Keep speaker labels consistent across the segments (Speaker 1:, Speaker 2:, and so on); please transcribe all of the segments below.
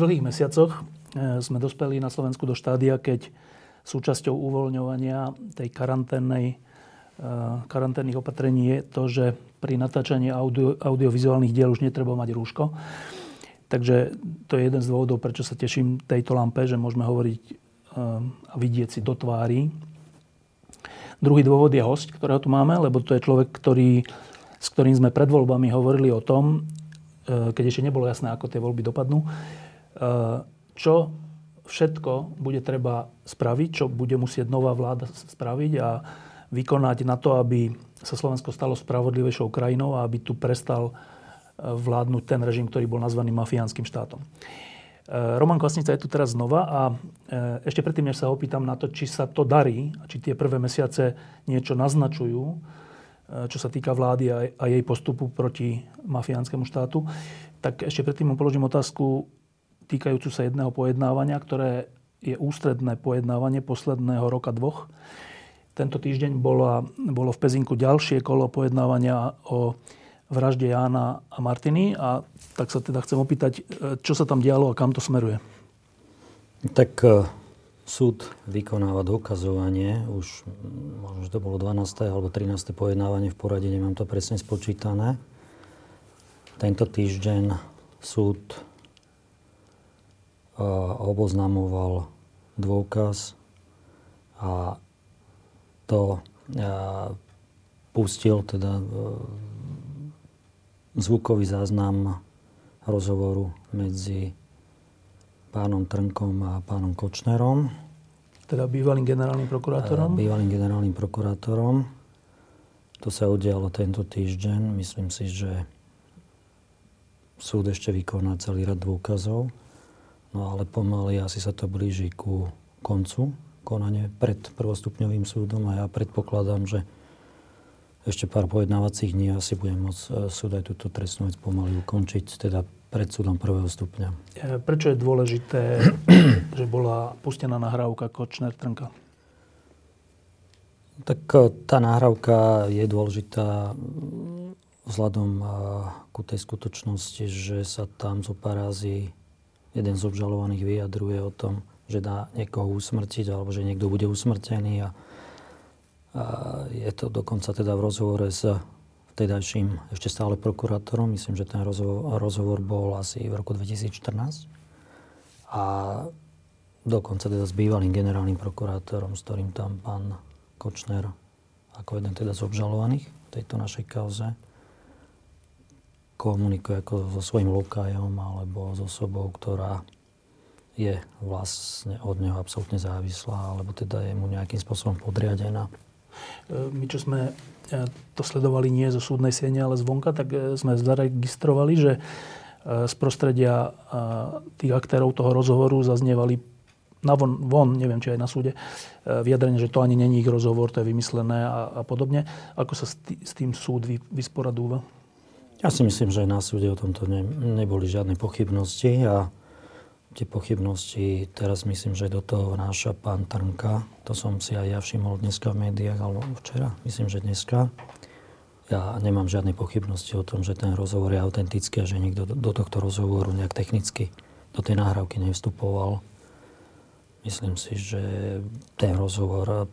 Speaker 1: Dlhých mesiacoch e, sme dospeli na Slovensku do štádia, keď súčasťou uvoľňovania tej karanténnej, e, karanténnych opatrení je to, že pri natáčaní audio, audiovizuálnych diel už netreba mať rúško. Takže to je jeden z dôvodov, prečo sa teším tejto lampe, že môžeme hovoriť e, a vidieť si do tvári. Druhý dôvod je host, ktorého tu máme, lebo to je človek, ktorý, s ktorým sme pred voľbami hovorili o tom, keď ešte nebolo jasné, ako tie voľby dopadnú, čo všetko bude treba spraviť, čo bude musieť nová vláda spraviť a vykonať na to, aby sa Slovensko stalo spravodlivejšou krajinou a aby tu prestal e, vládnuť ten režim, ktorý bol nazvaný mafiánskym štátom. Roman Kvasnica je tu teraz znova a ešte predtým, než sa opýtam na to, či sa to darí, či tie prvé mesiace niečo naznačujú, čo sa týka vlády a jej postupu proti mafiánskemu štátu. Tak ešte predtým mu položím otázku týkajúcu sa jedného pojednávania, ktoré je ústredné pojednávanie posledného roka dvoch. Tento týždeň bola, bolo v Pezinku ďalšie kolo pojednávania o vražde Jána a Martiny a tak sa teda chcem opýtať, čo sa tam dialo a kam to smeruje.
Speaker 2: Tak súd vykonáva dokazovanie, už možno, že to bolo 12. alebo 13. pojednávanie v poradí, nemám to presne spočítané. Tento týždeň súd oboznamoval dôkaz a to pustil teda e, zvukový záznam rozhovoru medzi pánom Trnkom a pánom Kočnerom.
Speaker 1: Teda bývalým generálnym prokurátorom?
Speaker 2: Bývalým generálnym prokurátorom. To sa udialo tento týždeň. Myslím si, že súd ešte vykoná celý rad dôkazov. No ale pomaly asi sa to blíži ku koncu konanie pred prvostupňovým súdom a ja predpokladám, že ešte pár pojednávacích dní asi budem môcť e, súd aj túto trestnú vec pomaly ukončiť, teda pred súdom prvého stupňa.
Speaker 1: E, prečo je dôležité, že bola pustená nahrávka Kočner Trnka?
Speaker 2: Tak e, tá nahrávka je dôležitá vzhľadom e, ku tej skutočnosti, že sa tam zo pár razy jeden z obžalovaných vyjadruje o tom, že dá niekoho usmrtiť alebo že niekto bude usmrtený a, a je to dokonca teda v rozhovore s vtedajším ešte stále prokurátorom. Myslím, že ten rozhovor, rozhovor bol asi v roku 2014. A dokonca teda s bývalým generálnym prokurátorom, s ktorým tam pán Kočner ako jeden teda z obžalovaných v tejto našej kauze komunikuje ako so svojím lokajom alebo s osobou, ktorá je vlastne od neho absolútne závislá alebo teda je mu nejakým spôsobom podriadená.
Speaker 1: My, čo sme e, to sledovali nie zo súdnej siene, ale zvonka, tak e, sme zaregistrovali, že e, z prostredia tých aktérov toho rozhovoru zaznievali na von, von, neviem, či aj na súde, vyjadrenie, že to ani není ich rozhovor, to je vymyslené a, a podobne. Ako sa s tým súd vy, vysporadúva?
Speaker 2: Ja si myslím, že na súde o tomto ne, neboli žiadne pochybnosti a tie pochybnosti teraz myslím, že do toho vnáša pán Trnka. To som si aj ja všimol dneska v médiách, alebo včera, myslím, že dneska. Ja nemám žiadne pochybnosti o tom, že ten rozhovor je autentický a že nikto do tohto rozhovoru nejak technicky do tej nahrávky nevstupoval. Myslím si, že ten rozhovor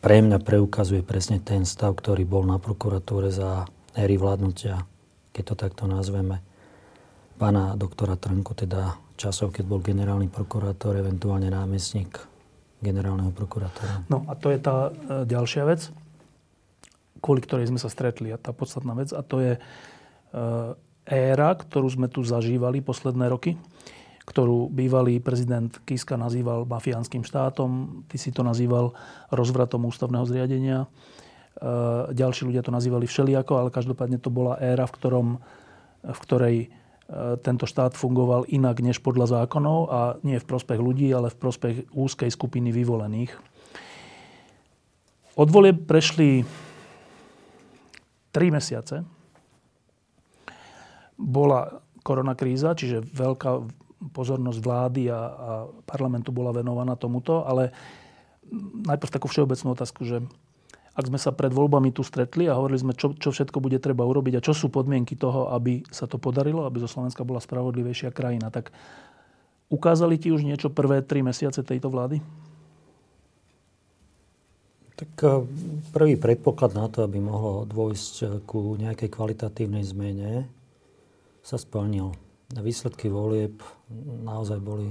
Speaker 2: pre mňa preukazuje presne ten stav, ktorý bol na prokuratúre za éry vládnutia, keď to takto nazveme pána doktora Trnku, teda časov, keď bol generálny prokurátor, eventuálne námestník generálneho prokurátora.
Speaker 1: No a to je tá e, ďalšia vec, kvôli ktorej sme sa stretli a tá podstatná vec a to je e, éra, ktorú sme tu zažívali posledné roky, ktorú bývalý prezident Kiska nazýval mafiánskym štátom, ty si to nazýval rozvratom ústavného zriadenia, ďalší ľudia to nazývali všelijako, ale každopádne to bola éra, v ktorom v ktorej tento štát fungoval inak než podľa zákonov a nie v prospech ľudí, ale v prospech úzkej skupiny vyvolených. Od volieb prešli 3 mesiace. Bola koronakríza, čiže veľká pozornosť vlády a, a parlamentu bola venovaná tomuto, ale najprv takú všeobecnú otázku, že ak sme sa pred voľbami tu stretli a hovorili sme, čo, čo všetko bude treba urobiť a čo sú podmienky toho, aby sa to podarilo, aby zo Slovenska bola spravodlivejšia krajina, tak ukázali ti už niečo prvé tri mesiace tejto vlády?
Speaker 2: Tak eh, prvý predpoklad na to, aby mohlo dôjsť ku nejakej kvalitatívnej zmene, sa splnil. Výsledky volieb naozaj boli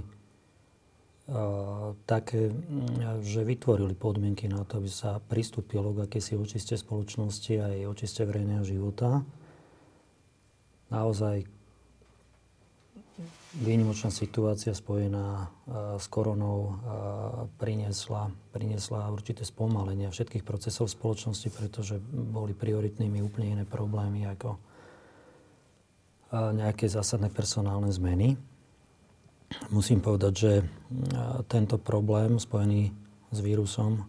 Speaker 2: také, že vytvorili podmienky na to, aby sa pristúpilo k akési očiste spoločnosti a aj očiste verejného života. Naozaj výnimočná situácia spojená s koronou priniesla, priniesla určité spomalenie všetkých procesov spoločnosti, pretože boli prioritnými úplne iné problémy ako nejaké zásadné personálne zmeny. Musím povedať, že tento problém spojený s vírusom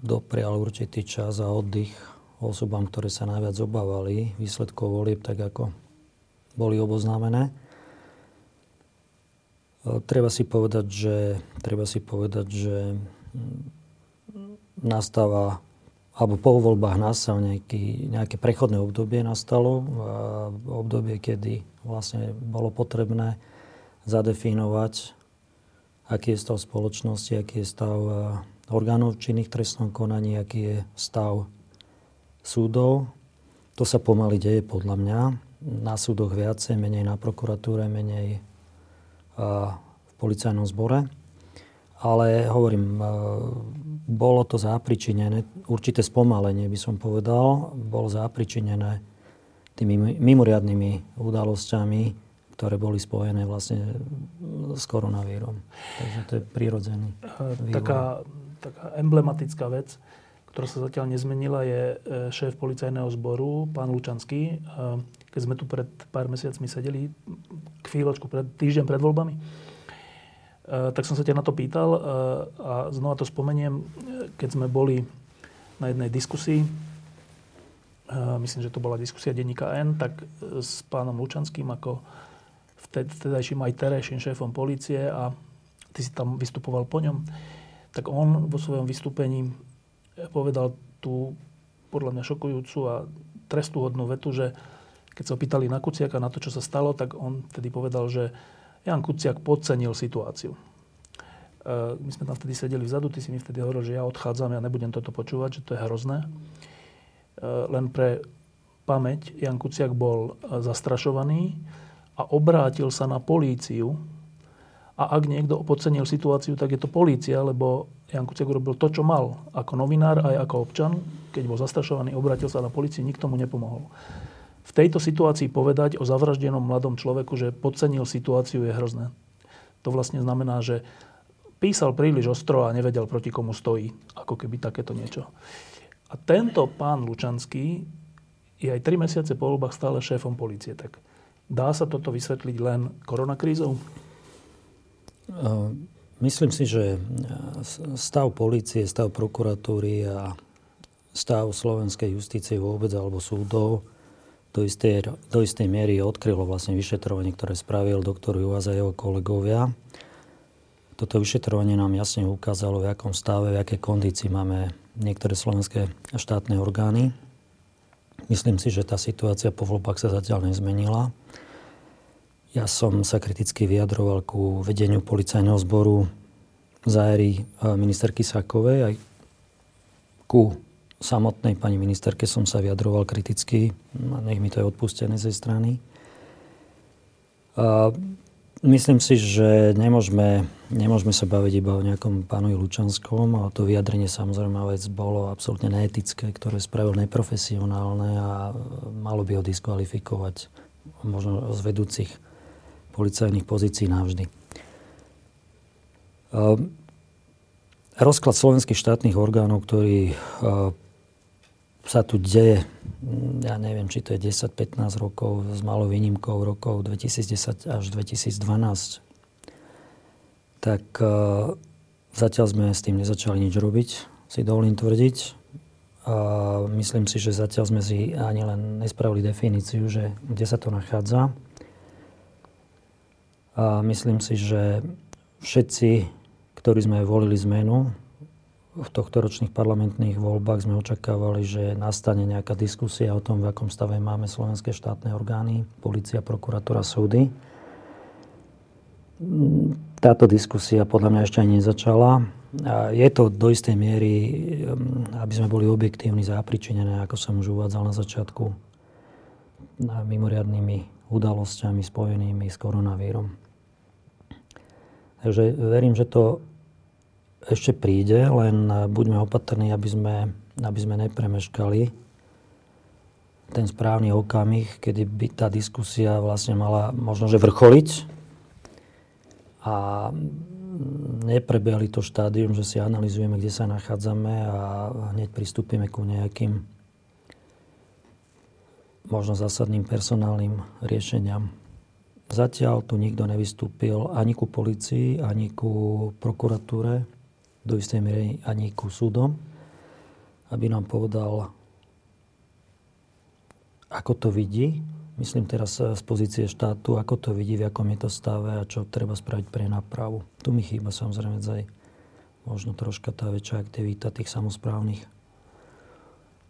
Speaker 2: doprial určitý čas a oddych osobám, ktoré sa najviac obávali výsledkov volieb, tak ako boli oboznámené. Treba si povedať, že, treba si povedať, že nastáva alebo po voľbách nastal nejaký, nejaké prechodné obdobie nastalo, obdobie, kedy vlastne bolo potrebné zadefinovať, aký je stav spoločnosti, aký je stav orgánov činných trestnom konaní, aký je stav súdov. To sa pomaly deje podľa mňa. Na súdoch viacej, menej na prokuratúre, menej v policajnom zbore. Ale hovorím, bolo to zápričinené, určité spomalenie by som povedal, bolo zápričinené tými mimoriadnými udalosťami, ktoré boli spojené vlastne s koronavírom. Takže to je prirodzený
Speaker 1: vývoj. Taká, taká emblematická vec, ktorá sa zatiaľ nezmenila, je e, šéf policajného zboru, pán Lučanský. E, keď sme tu pred pár mesiacmi sedeli, chvíľočku, pred, týždeň pred voľbami, tak som sa ťa na to pýtal eh, a znova to spomeniem, keď sme boli na jednej diskusii, eh, myslím, že to bola diskusia denníka N, tak s pánom Lučanským ako vtedajším aj terejším šéfom policie a ty si tam vystupoval po ňom, tak on vo svojom vystúpení povedal tú podľa mňa šokujúcu a trestúhodnú vetu, že keď sa opýtali na Kuciaka na to, čo sa stalo, tak on tedy povedal, že Jan Kuciak podcenil situáciu. E, my sme tam vtedy sedeli vzadu, ty si mi vtedy hovoril, že ja odchádzam, ja nebudem toto počúvať, že to je hrozné. E, len pre pamäť, Jan Kuciak bol e, zastrašovaný a obrátil sa na políciu. A ak niekto podcenil situáciu, tak je to polícia, lebo Jan Kuciak urobil to, čo mal ako novinár aj ako občan. Keď bol zastrašovaný, obrátil sa na políciu, nikto mu nepomohol v tejto situácii povedať o zavraždenom mladom človeku, že podcenil situáciu, je hrozné. To vlastne znamená, že písal príliš ostro a nevedel, proti komu stojí. Ako keby takéto niečo. A tento pán Lučanský je aj tri mesiace po voľbách stále šéfom policie. Tak dá sa toto vysvetliť len koronakrízou?
Speaker 2: Myslím si, že stav policie, stav prokuratúry a stav slovenskej justície vôbec alebo súdov do istej, do istej miery odkrylo vlastne vyšetrovanie, ktoré spravil doktor Juvaz a jeho kolegovia. Toto vyšetrovanie nám jasne ukázalo, v akom stave, v akej kondícii máme niektoré slovenské štátne orgány. Myslím si, že tá situácia po voľbách sa zatiaľ nezmenila. Ja som sa kriticky vyjadroval ku vedeniu policajného zboru za éry ministerky Sakovej aj ku samotnej pani ministerke som sa vyjadroval kriticky, nech mi to je odpustené z jej strany. A myslím si, že nemôžeme, nemôžeme sa baviť iba o nejakom pánovi Lučanskom, ale to vyjadrenie samozrejme vec bolo absolútne neetické, ktoré spravil neprofesionálne a malo by ho diskvalifikovať možno z vedúcich policajných pozícií navždy. Rozklad slovenských štátnych orgánov, ktorý sa tu deje, ja neviem, či to je 10-15 rokov s malou výnimkou rokov 2010 až 2012, tak uh, zatiaľ sme s tým nezačali nič robiť, si dovolím tvrdiť. A myslím si, že zatiaľ sme si ani len nespravili definíciu, že kde sa to nachádza. A myslím si, že všetci, ktorí sme volili zmenu, v tohto ročných parlamentných voľbách sme očakávali, že nastane nejaká diskusia o tom, v akom stave máme slovenské štátne orgány, policia, prokuratúra, súdy. Táto diskusia podľa mňa ešte ani nezačala. A je to do istej miery, um, aby sme boli objektívni, zápričinené, ako som už uvádzal na začiatku, mimoriadnými udalosťami spojenými s koronavírom. Takže verím, že to ešte príde, len buďme opatrní, aby sme, aby sme nepremeškali ten správny okamih, kedy by tá diskusia vlastne mala možno, že vrcholiť a neprebehli to štádium, že si analizujeme, kde sa nachádzame a hneď pristúpime ku nejakým možno zásadným personálnym riešeniam. Zatiaľ tu nikto nevystúpil ani ku policii, ani ku prokuratúre, do istej miery ani ku súdom, aby nám povedal, ako to vidí, myslím teraz z pozície štátu, ako to vidí, v akom je to stave a čo treba spraviť pre nápravu. Tu mi chýba samozrejme aj možno troška tá väčšia aktivita tých samozprávnych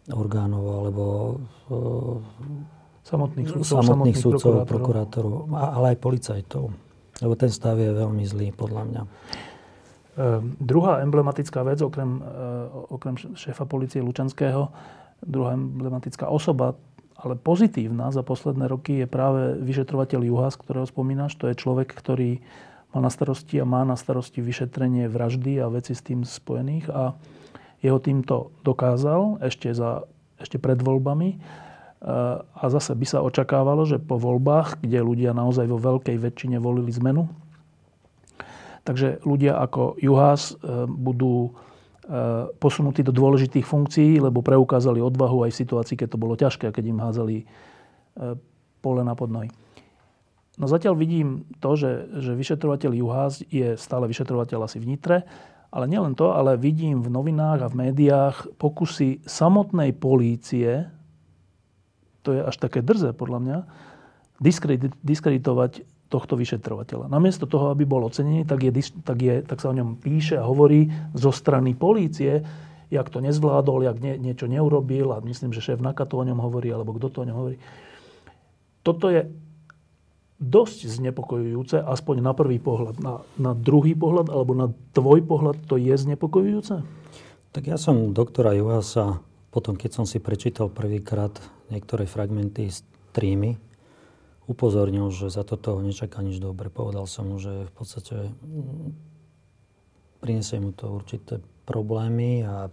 Speaker 2: orgánov alebo
Speaker 1: samotných sudcov,
Speaker 2: samotných, samotných sudcov, prokurátorov, ale aj policajtov. Lebo ten stav je veľmi zlý, podľa mňa.
Speaker 1: Uh, druhá emblematická vec, okrem, uh, okrem šéfa policie Lučanského, druhá emblematická osoba, ale pozitívna za posledné roky je práve vyšetrovateľ Juhas, ktorého spomínaš. To je človek, ktorý má na starosti a má na starosti vyšetrenie vraždy a veci s tým spojených a jeho týmto dokázal ešte, za, ešte pred voľbami a zase by sa očakávalo, že po voľbách, kde ľudia naozaj vo veľkej väčšine volili zmenu, takže ľudia ako Juhás e, budú e, posunutí do dôležitých funkcií, lebo preukázali odvahu aj v situácii, keď to bolo ťažké, keď im házali e, pole na podnohy. No zatiaľ vidím to, že, že vyšetrovateľ Juhás je stále vyšetrovateľ asi v Nitre, ale nielen to, ale vidím v novinách a v médiách pokusy samotnej polície to je až také drze podľa mňa, diskreditovať tohto vyšetrovateľa. Namiesto toho, aby bol ocenený, tak, je, tak, je, tak sa o ňom píše a hovorí zo strany polície, jak to nezvládol, jak nie, niečo neurobil a myslím, že šéf NAKA to o ňom hovorí, alebo kto to o ňom hovorí. Toto je dosť znepokojujúce, aspoň na prvý pohľad. Na, na druhý pohľad, alebo na tvoj pohľad, to je znepokojujúce?
Speaker 2: Tak ja som doktora Juhasa potom, keď som si prečítal prvýkrát niektoré fragmenty z trímy, upozornil, že za toto nečaká nič dobre. Povedal som mu, že v podstate mm, prinesie mu to určité problémy a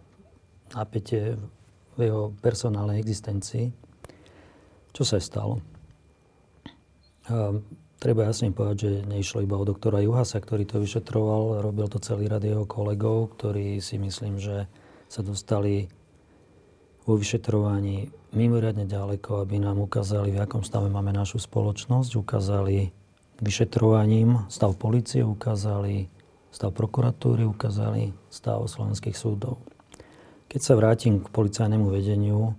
Speaker 2: napätie v jeho personálnej existencii. Čo sa stalo? A treba jasne povedať, že neišlo iba o doktora Juhasa, ktorý to vyšetroval. Robil to celý rad jeho kolegov, ktorí si myslím, že sa dostali vo vyšetrovaní mimoriadne ďaleko, aby nám ukázali, v akom stave máme našu spoločnosť, ukázali vyšetrovaním stav policie, ukázali stav prokuratúry, ukázali stav slovenských súdov. Keď sa vrátim k policajnému vedeniu,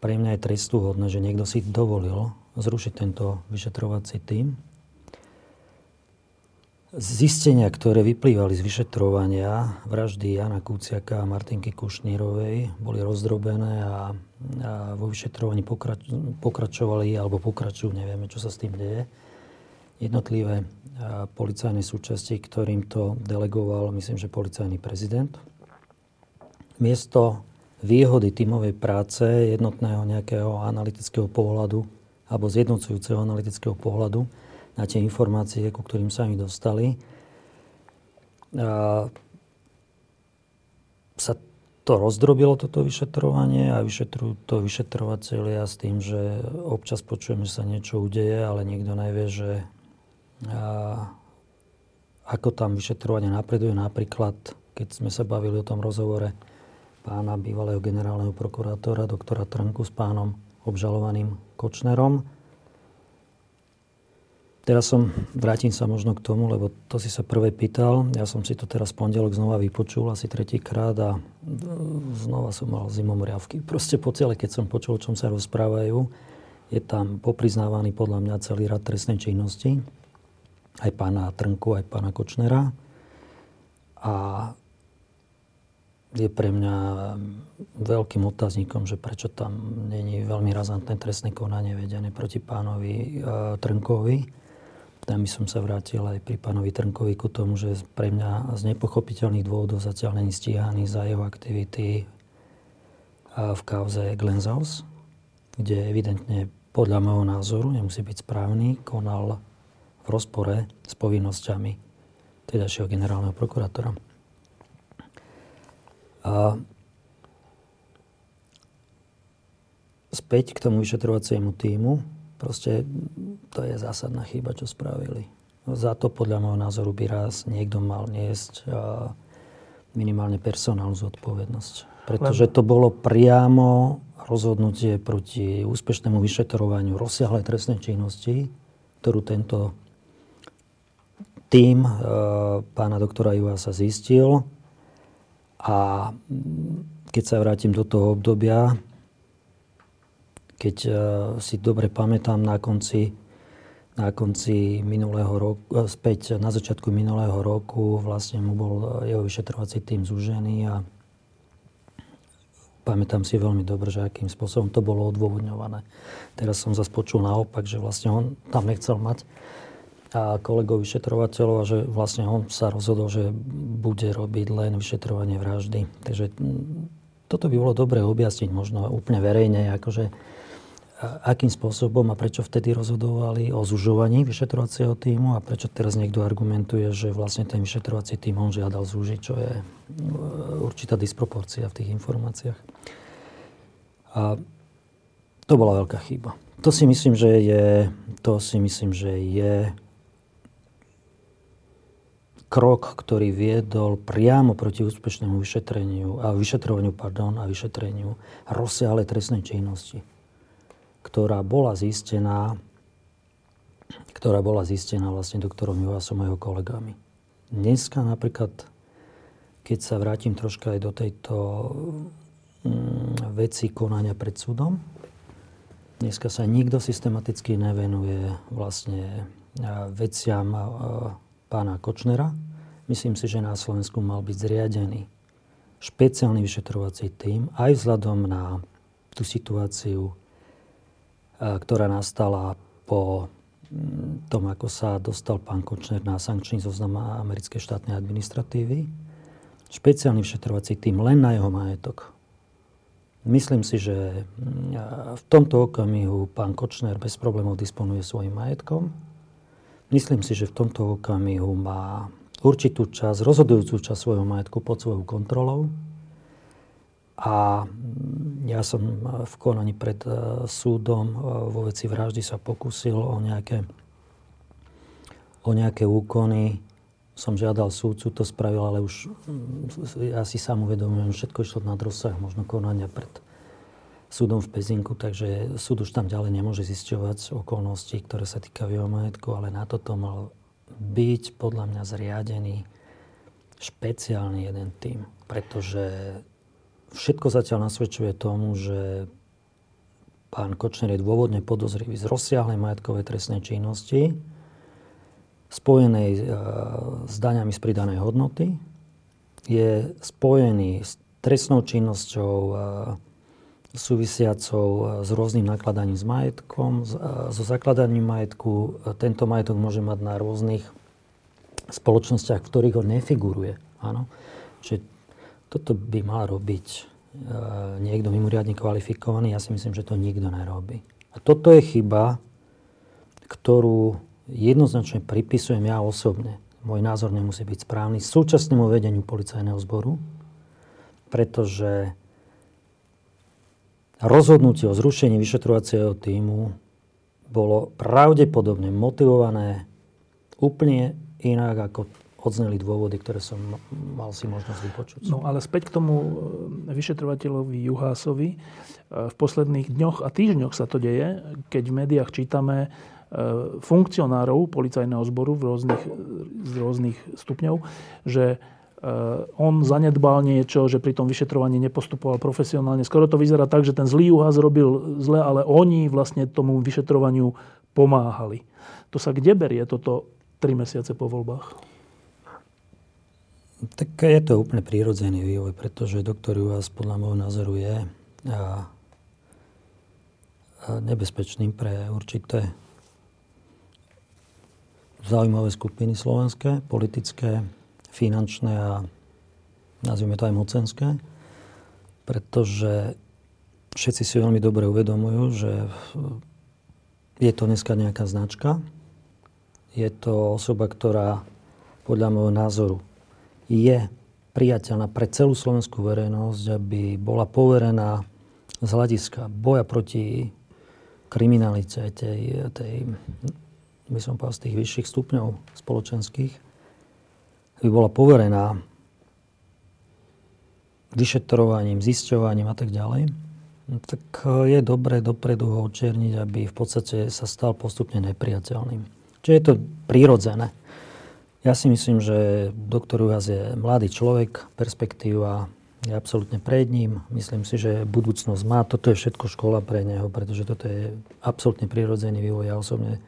Speaker 2: pre mňa je trestúhodné, že niekto si dovolil zrušiť tento vyšetrovací tým, Zistenia, ktoré vyplývali z vyšetrovania vraždy Jana Kuciaka a Martinky Kušnírovej, boli rozdrobené a, a vo vyšetrovaní pokrač, pokračovali alebo pokračujú, nevieme, čo sa s tým deje. Jednotlivé policajné súčasti, ktorým to delegoval, myslím, že policajný prezident. Miesto výhody tímovej práce, jednotného nejakého analytického pohľadu alebo zjednocujúceho analytického pohľadu, na tie informácie, ku ktorým sa mi dostali. A sa to rozdrobilo, toto vyšetrovanie a vyšetrujú to vyšetrovateľia s tým, že občas počujeme, že sa niečo udeje, ale nikto nevie, že a, ako tam vyšetrovanie napreduje. Napríklad, keď sme sa bavili o tom rozhovore pána bývalého generálneho prokurátora doktora Trnku s pánom obžalovaným Kočnerom. Teraz som, vrátim sa možno k tomu, lebo to si sa prvé pýtal. Ja som si to teraz pondelok znova vypočul asi tretíkrát a znova som mal zimom riavky. Proste po celé, keď som počul, o čom sa rozprávajú, je tam popriznávaný podľa mňa celý rad trestnej činnosti. Aj pána Trnku, aj pána Kočnera. A je pre mňa veľkým otáznikom, že prečo tam není veľmi razantné trestné konanie vedené proti pánovi e, Trnkovi. Tam som sa vrátil aj pri pánovi Trnkovi ku tomu, že pre mňa z nepochopiteľných dôvodov zatiaľ není stíhaný za jeho aktivity v kauze Glenzhaus, kde evidentne podľa môjho názoru, nemusí byť správny, konal v rozpore s povinnosťami tedajšieho generálneho prokurátora. A späť k tomu vyšetrovaciemu týmu, proste to je zásadná chyba, čo spravili. Za to podľa môjho názoru by raz niekto mal niesť minimálne personálnu zodpovednosť. Pretože to bolo priamo rozhodnutie proti úspešnému vyšetrovaniu rozsiahlej trestnej činnosti, ktorú tento tým pána doktora Juhasa zistil a keď sa vrátim do toho obdobia, keď uh, si dobre pamätám na konci, na konci minulého roku, uh, späť na začiatku minulého roku vlastne mu bol jeho vyšetrovací tým zúžený a pamätám si veľmi dobre, že akým spôsobom to bolo odôvodňované. Teraz som zase počul naopak, že vlastne on tam nechcel mať a kolegov vyšetrovateľov a že vlastne on sa rozhodol, že bude robiť len vyšetrovanie vraždy. Takže toto by bolo dobre objasniť možno úplne verejne, akože akým spôsobom a prečo vtedy rozhodovali o zužovaní vyšetrovacieho týmu a prečo teraz niekto argumentuje, že vlastne ten vyšetrovací tým on žiadal zúžiť, čo je e, určitá disproporcia v tých informáciách. A to bola veľká chyba. To si myslím, že je, to si myslím, že je krok, ktorý viedol priamo proti úspešnému vyšetreniu a vyšetrovaniu pardon, a vyšetreniu rozsiahlej trestnej činnosti, ktorá bola zistená ktorá bola zistená vlastne doktorom Jovasom a jeho kolegami. Dneska napríklad, keď sa vrátim troška aj do tejto mm, veci konania pred súdom, dneska sa nikto systematicky nevenuje vlastne veciam pána Kočnera. Myslím si, že na Slovensku mal byť zriadený špeciálny vyšetrovací tým aj vzhľadom na tú situáciu, ktorá nastala po mm, tom, ako sa dostal pán Kočner na sankčný zoznam americkej štátnej administratívy. Špeciálny vyšetrovací tým len na jeho majetok. Myslím si, že mm, v tomto okamihu pán Kočner bez problémov disponuje svojim majetkom Myslím si, že v tomto okamihu má určitú časť, rozhodujúcu časť svojho majetku pod svojou kontrolou. A ja som v konaní pred e, súdom e, vo veci vraždy sa pokúsil o nejaké, o nejaké úkony. Som žiadal súdcu, to spravil, ale už ja si sám uvedomujem, všetko išlo nad rozsah možno konania pred súdom v Pezinku, takže súd už tam ďalej nemôže zisťovať okolnosti, ktoré sa týkajú jeho majetku, ale na toto mal byť podľa mňa zriadený špeciálny jeden tým, pretože všetko zatiaľ nasvedčuje tomu, že pán Kočner je dôvodne podozrivý z rozsiahlej majetkovej trestnej činnosti, spojenej e, s daňami z pridanej hodnoty, je spojený s trestnou činnosťou e, súvisiacou e, s rôznym nakladaním s majetkom, so zakladaním majetku. Tento majetok môže mať na rôznych spoločnostiach, v ktorých ho nefiguruje. Áno. Čiže toto by mal robiť niekto mimoriadne kvalifikovaný. Ja si myslím, že to nikto nerobí. A toto je chyba, ktorú jednoznačne pripisujem ja osobne. Môj názor nemusí byť správny súčasnému vedeniu policajného zboru, pretože rozhodnutie o zrušení vyšetrovacieho týmu bolo pravdepodobne motivované úplne inak, ako odzneli dôvody, ktoré som mal si možnosť vypočuť.
Speaker 1: No ale späť k tomu e, vyšetrovateľovi Juhásovi. E, v posledných dňoch a týždňoch sa to deje, keď v médiách čítame funkcionárov policajného zboru v rôznych, z rôznych stupňov, že on zanedbal niečo, že pri tom vyšetrovaní nepostupoval profesionálne. Skoro to vyzerá tak, že ten zlý Juhás robil zle, ale oni vlastne tomu vyšetrovaniu pomáhali. To sa kde berie toto tri mesiace po voľbách?
Speaker 2: Tak je to úplne prírodzený vývoj, pretože doktor Juhás podľa môjho názoru je a, a nebezpečným pre určité zaujímavé skupiny slovenské, politické, finančné a nazvime to aj mocenské, pretože všetci si veľmi dobre uvedomujú, že je to dneska nejaká značka. Je to osoba, ktorá podľa môjho názoru je priateľná pre celú slovenskú verejnosť, aby bola poverená z hľadiska boja proti kriminalite tej, tej by som povedal, z tých vyšších stupňov spoločenských, aby bola poverená vyšetrovaním, zisťovaním a tak ďalej No, tak e, je dobré dopredu ho očierniť, aby v podstate sa stal postupne nepriateľným. Čiže je to prírodzené. Ja si myslím, že doktor Uhas je mladý človek, perspektíva je absolútne pred ním. Myslím si, že budúcnosť má. Toto je všetko škola pre neho, pretože toto je absolútne prirodzený vývoj. Ja osobne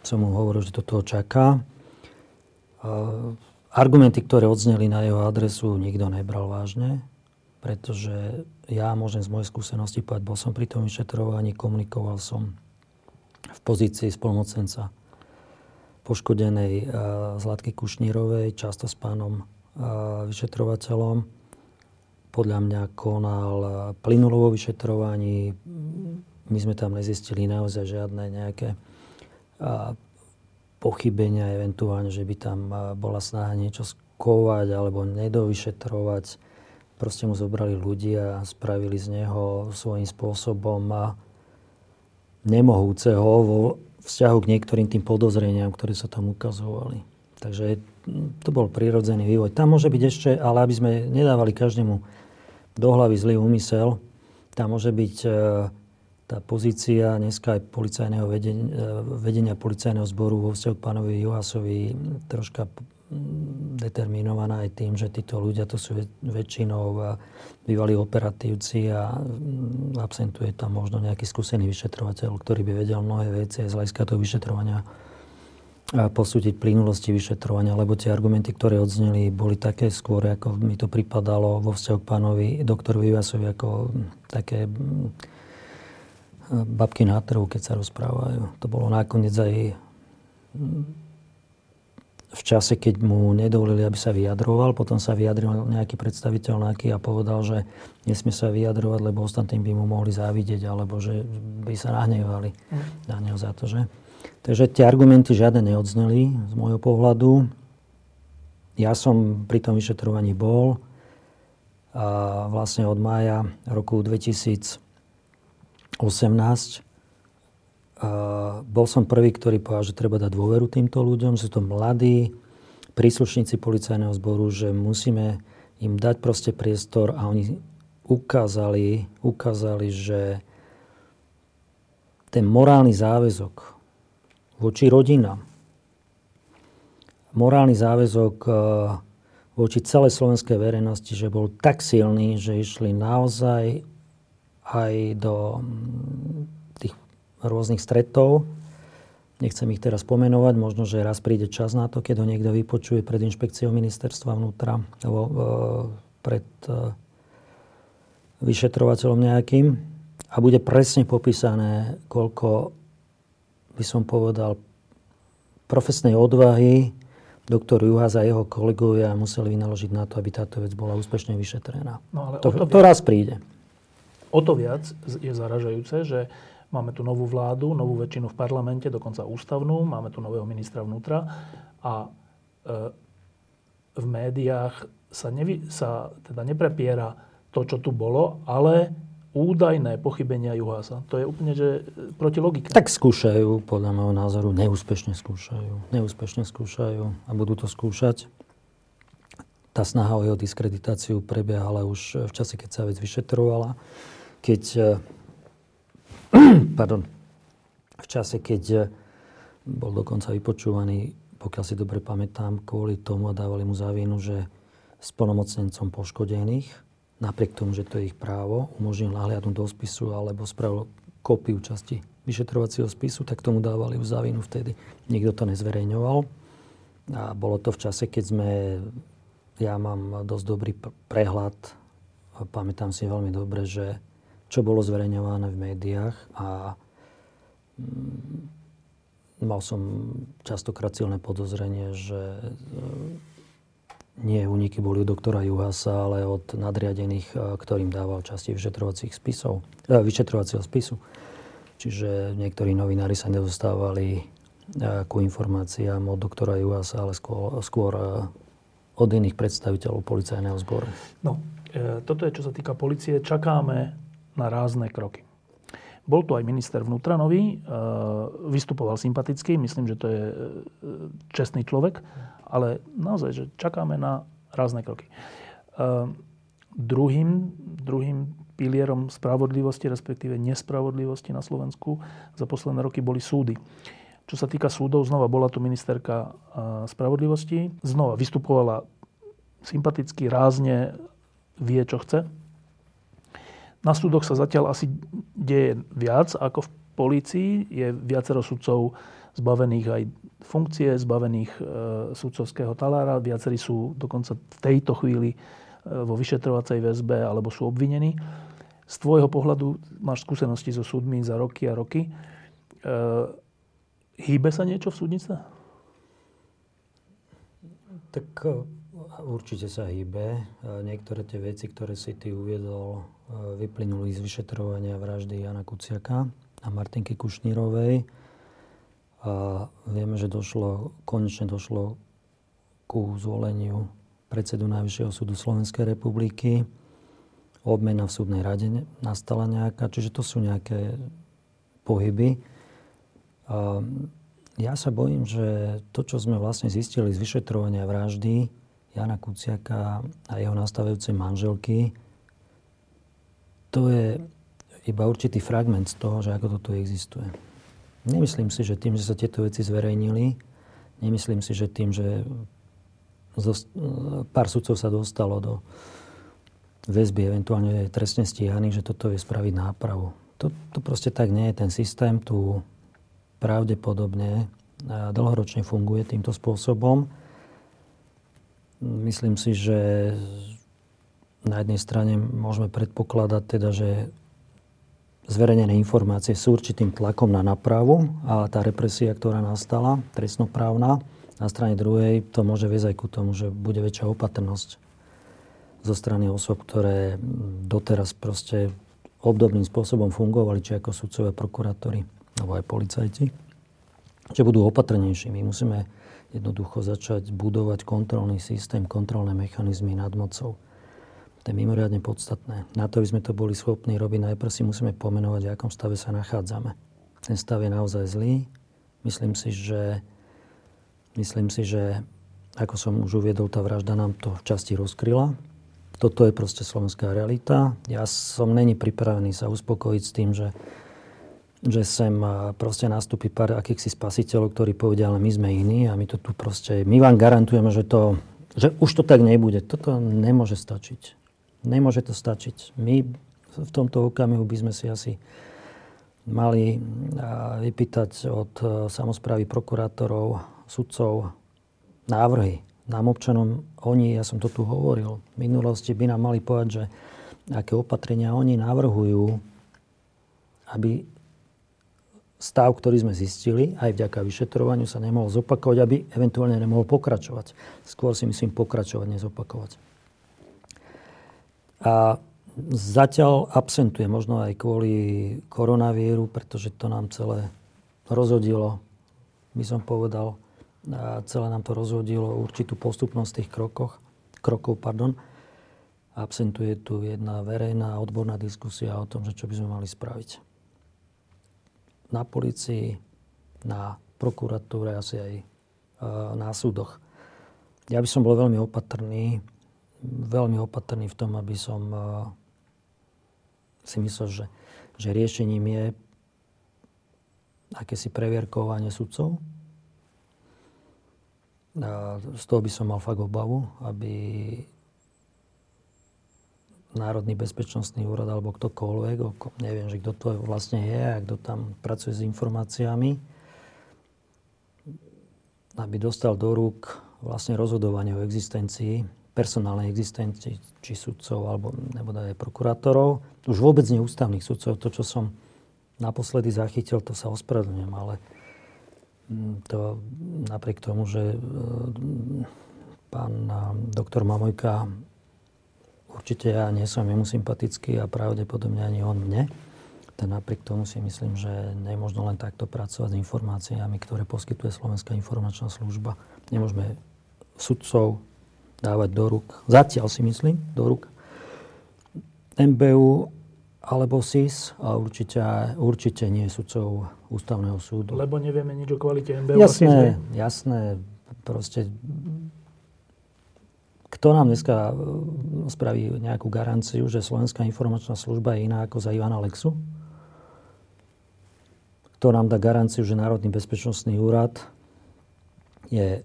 Speaker 2: som mu hovoril, že to toho čaká. Argumenty, ktoré odzneli na jeho adresu, nikto nebral vážne pretože ja môžem z mojej skúsenosti povedať, bol som pri tom vyšetrovaní, komunikoval som v pozícii spolnocenca poškodenej uh, Zlatky Kušnírovej, často s pánom uh, vyšetrovateľom. Podľa mňa konal uh, plynulo vo vyšetrovaní. My sme tam nezistili naozaj žiadne nejaké pochybenia, eventuálne, že by tam bola snaha niečo skovať alebo nedovyšetrovať proste mu zobrali ľudia spravili z neho svojím spôsobom nemohúceho vo vzťahu k niektorým tým podozreniam, ktoré sa tam ukazovali. Takže to bol prirodzený vývoj. Tam môže byť ešte, ale aby sme nedávali každému do hlavy zlý úmysel, tam môže byť e, tá pozícia dneska aj policajného vedenia, e, vedenia policajného zboru vo vzťahu k pánovi Juhasovi troška determinovaná aj tým, že títo ľudia to sú väčšinou bývalí operatívci a mm, absentuje tam možno nejaký skúsený vyšetrovateľ, ktorý by vedel mnohé veci aj z hľadiska toho vyšetrovania a posúdiť plynulosti vyšetrovania, lebo tie argumenty, ktoré odzneli, boli také skôr, ako mi to pripadalo vo vzťahu k pánovi doktorovi Ivasovi, ako také mm, babky na trhu, keď sa rozprávajú. To bolo nakoniec aj mm, v čase, keď mu nedovolili, aby sa vyjadroval, potom sa vyjadril nejaký predstaviteľ nejaký a povedal, že nesmie sa vyjadrovať, lebo ostatní by mu mohli závidieť, alebo že by sa nahnevali mm. na neho za to, že? Takže tie argumenty žiadne neodzneli z môjho pohľadu. Ja som pri tom vyšetrovaní bol a vlastne od mája roku 2018 bol som prvý, ktorý povedal, že treba dať dôveru týmto ľuďom, sú to mladí príslušníci policajného zboru, že musíme im dať proste priestor a oni ukázali, ukázali, že ten morálny záväzok voči rodinám, morálny záväzok e, voči celej slovenskej verejnosti, že bol tak silný, že išli naozaj aj do rôznych stretov. Nechcem ich teraz pomenovať, možno, že raz príde čas na to, keď ho niekto vypočuje pred inšpekciou ministerstva vnútra alebo e, pred e, vyšetrovateľom nejakým a bude presne popísané, koľko by som povedal profesnej odvahy doktor Juhas a jeho kolegovia museli vynaložiť na to, aby táto vec bola úspešne vyšetrená. No ale to, to, to raz príde.
Speaker 1: O to viac je zaražajúce, že Máme tu novú vládu, novú väčšinu v parlamente, dokonca ústavnú, máme tu nového ministra vnútra a e, v médiách sa, nevy, sa teda neprepiera to, čo tu bolo, ale údajné pochybenia Juhasa. To je úplne, že proti logike.
Speaker 2: Tak skúšajú, podľa môjho názoru, neúspešne skúšajú. Neúspešne skúšajú a budú to skúšať. tá snaha o jeho diskreditáciu prebiehala už v čase, keď sa vec vyšetrovala. Keď, pardon, v čase, keď bol dokonca vypočúvaný, pokiaľ si dobre pamätám, kvôli tomu a dávali mu závinu, že s plnomocnencom poškodených, napriek tomu, že to je ich právo, umožnil nahliadnúť do spisu alebo spravil kópiu časti vyšetrovacieho spisu, tak tomu dávali už závinu vtedy. Nikto to nezverejňoval. A bolo to v čase, keď sme ja mám dosť dobrý prehľad. Pamätám si veľmi dobre, že čo bolo zverejňované v médiách a mm, mal som častokrát silné podozrenie, že e, nie úniky boli u doktora Juhasa, ale od nadriadených, e, ktorým dával časti vyšetrovacích spisov, e, vyšetrovacieho spisu. Čiže niektorí novinári sa nedostávali ku informáciám od doktora Juhasa, ale skôr, skôr od iných predstaviteľov policajného zboru?
Speaker 1: No, toto je, čo sa týka policie. Čakáme na rázne kroky. Bol tu aj minister vnútra nový, e, vystupoval sympaticky, myslím, že to je e, čestný človek, ale naozaj, že čakáme na rázne kroky. E, druhým, druhým pilierom spravodlivosti, respektíve nespravodlivosti na Slovensku za posledné roky boli súdy. Čo sa týka súdov, znova bola tu ministerka spravodlivosti, znova vystupovala sympaticky, rázne, vie, čo chce. Na súdoch sa zatiaľ asi deje viac ako v polícii. Je viacero sudcov zbavených aj funkcie, zbavených e, sudcovského talára. Viacerí sú dokonca v tejto chvíli e, vo vyšetrovacej väzbe alebo sú obvinení. Z tvojho pohľadu máš skúsenosti so súdmi za roky a roky. E, Hýbe sa niečo v súdnice?
Speaker 2: Tak e, určite sa hýbe. Niektoré tie veci, ktoré si ty uviedol, vyplynuli z vyšetrovania vraždy Jana Kuciaka a Martinky Kušnírovej. A vieme, že došlo, konečne došlo ku zvoleniu predsedu Najvyššieho súdu Slovenskej republiky. Obmena v súdnej rade nastala nejaká, čiže to sú nejaké pohyby. Ehm, ja sa bojím, že to, čo sme vlastne zistili z vyšetrovania vraždy Jana Kuciaka a jeho nastavujúcej manželky, to je iba určitý fragment z toho, že ako to tu existuje. Nemyslím si, že tým, že sa tieto veci zverejnili, nemyslím si, že tým, že pár sudcov sa dostalo do väzby, eventuálne trestne stíhaných, že toto je spraviť nápravu. To, to proste tak nie je. Ten systém tu pravdepodobne dlhoročne funguje týmto spôsobom. Myslím si, že na jednej strane môžeme predpokladať teda, že zverejnené informácie sú určitým tlakom na napravu a tá represia, ktorá nastala, trestnoprávna, na strane druhej to môže viesť aj ku tomu, že bude väčšia opatrnosť zo strany osob, ktoré doteraz proste obdobným spôsobom fungovali, či ako sudcové prokurátori alebo aj policajti, že budú opatrnejší. My musíme jednoducho začať budovať kontrolný systém, kontrolné mechanizmy nad mocou. To je mimoriadne podstatné. Na to, aby sme to boli schopní robiť, najprv si musíme pomenovať, v akom stave sa nachádzame. Ten stav je naozaj zlý. Myslím si, že, myslím si, že ako som už uviedol, tá vražda nám to v časti rozkryla. Toto je proste slovenská realita. Ja som není pripravený sa uspokojiť s tým, že že sem proste nastúpi pár akýchsi spasiteľov, ktorí povedia, ale my sme iní a my to tu proste, my vám garantujeme, že to, že už to tak nebude. Toto nemôže stačiť. Nemôže to stačiť. My v tomto okamihu by sme si asi mali vypýtať od e, samozprávy prokurátorov, sudcov návrhy. Nám občanom, oni, ja som to tu hovoril, v minulosti by nám mali povedať, že aké opatrenia oni navrhujú, aby stav, ktorý sme zistili, aj vďaka vyšetrovaniu sa nemohol zopakovať, aby eventuálne nemohol pokračovať. Skôr si myslím pokračovať, nezopakovať. A zatiaľ absentuje, možno aj kvôli koronavíru, pretože to nám celé rozhodilo, by som povedal, a celé nám to rozhodilo určitú postupnosť tých krokoch, krokov. Pardon. Absentuje tu jedna verejná odborná diskusia o tom, že čo by sme mali spraviť na policii, na prokuratúre, asi aj e, na súdoch. Ja by som bol veľmi opatrný veľmi opatrný v tom, aby som uh, si myslel, že, že riešením je akési previerkovanie sudcov. A z toho by som mal fakt obavu, aby Národný bezpečnostný úrad alebo ktokoľvek, neviem, že kto to vlastne je a kto tam pracuje s informáciami, aby dostal do rúk vlastne rozhodovanie o existencii, personálnej existencii či sudcov alebo nebo aj prokurátorov. Už vôbec nie ústavných sudcov. To, čo som naposledy zachytil, to sa ospravedlňujem, ale mm, to napriek tomu, že e, pán doktor Mamojka Určite ja nie som jemu sympatický a pravdepodobne ani on mne. Tak napriek tomu si myslím, že nemôžno len takto pracovať s informáciami, ktoré poskytuje Slovenská informačná služba. Nemôžeme sudcov dávať do rúk, zatiaľ si myslím, do rúk MBU alebo SIS a určite, určite nie sudcov ústavného súdu.
Speaker 1: Lebo nevieme nič o kvalite MBU
Speaker 2: jasné, a SIS. Jasné, proste kto nám dneska e, spraví nejakú garanciu, že Slovenská informačná služba je iná ako za Ivana Lexu? Kto nám dá garanciu, že Národný bezpečnostný úrad je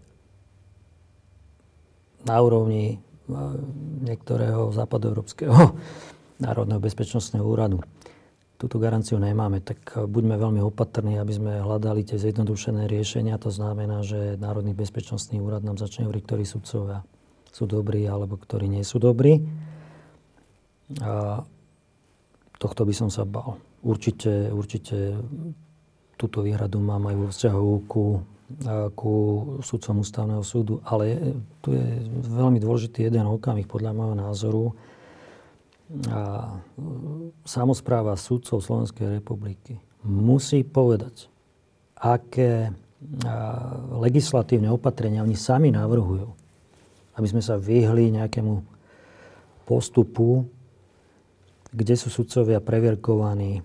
Speaker 2: na úrovni e, niektorého západoeurópskeho národného bezpečnostného úradu. Túto garanciu nemáme, tak buďme veľmi opatrní, aby sme hľadali tie zjednodušené riešenia. To znamená, že Národný bezpečnostný úrad nám začne hovoriť, ktorí sudcovia sú dobrí alebo ktorí nie sú dobrí. A tohto by som sa bal. Určite, určite túto výhradu mám aj vo vzťahu ku, ku sudcom ústavného súdu, ale tu je veľmi dôležitý jeden okamih podľa môjho názoru. A samozpráva sudcov Slovenskej republiky musí povedať, aké legislatívne opatrenia oni sami navrhujú aby sme sa vyhli nejakému postupu, kde sú sudcovia previerkovaní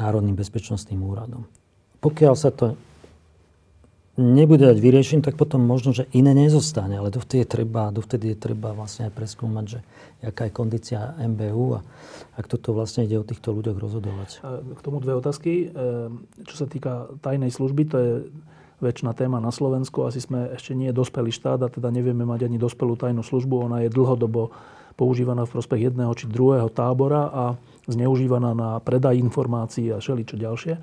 Speaker 2: Národným bezpečnostným úradom. Pokiaľ sa to nebude dať vyriešený, tak potom možno, že iné nezostane. Ale dovtedy je treba, dovtedy je treba vlastne aj preskúmať, že aká je kondícia MBU a ak toto vlastne ide o týchto ľuďoch rozhodovať.
Speaker 1: K tomu dve otázky. E, čo sa týka tajnej služby, to je väčšiná téma na Slovensku. Asi sme ešte nie dospelý štát a teda nevieme mať ani dospelú tajnú službu. Ona je dlhodobo používaná v prospech jedného či druhého tábora a zneužívaná na predaj informácií a všeličo ďalšie.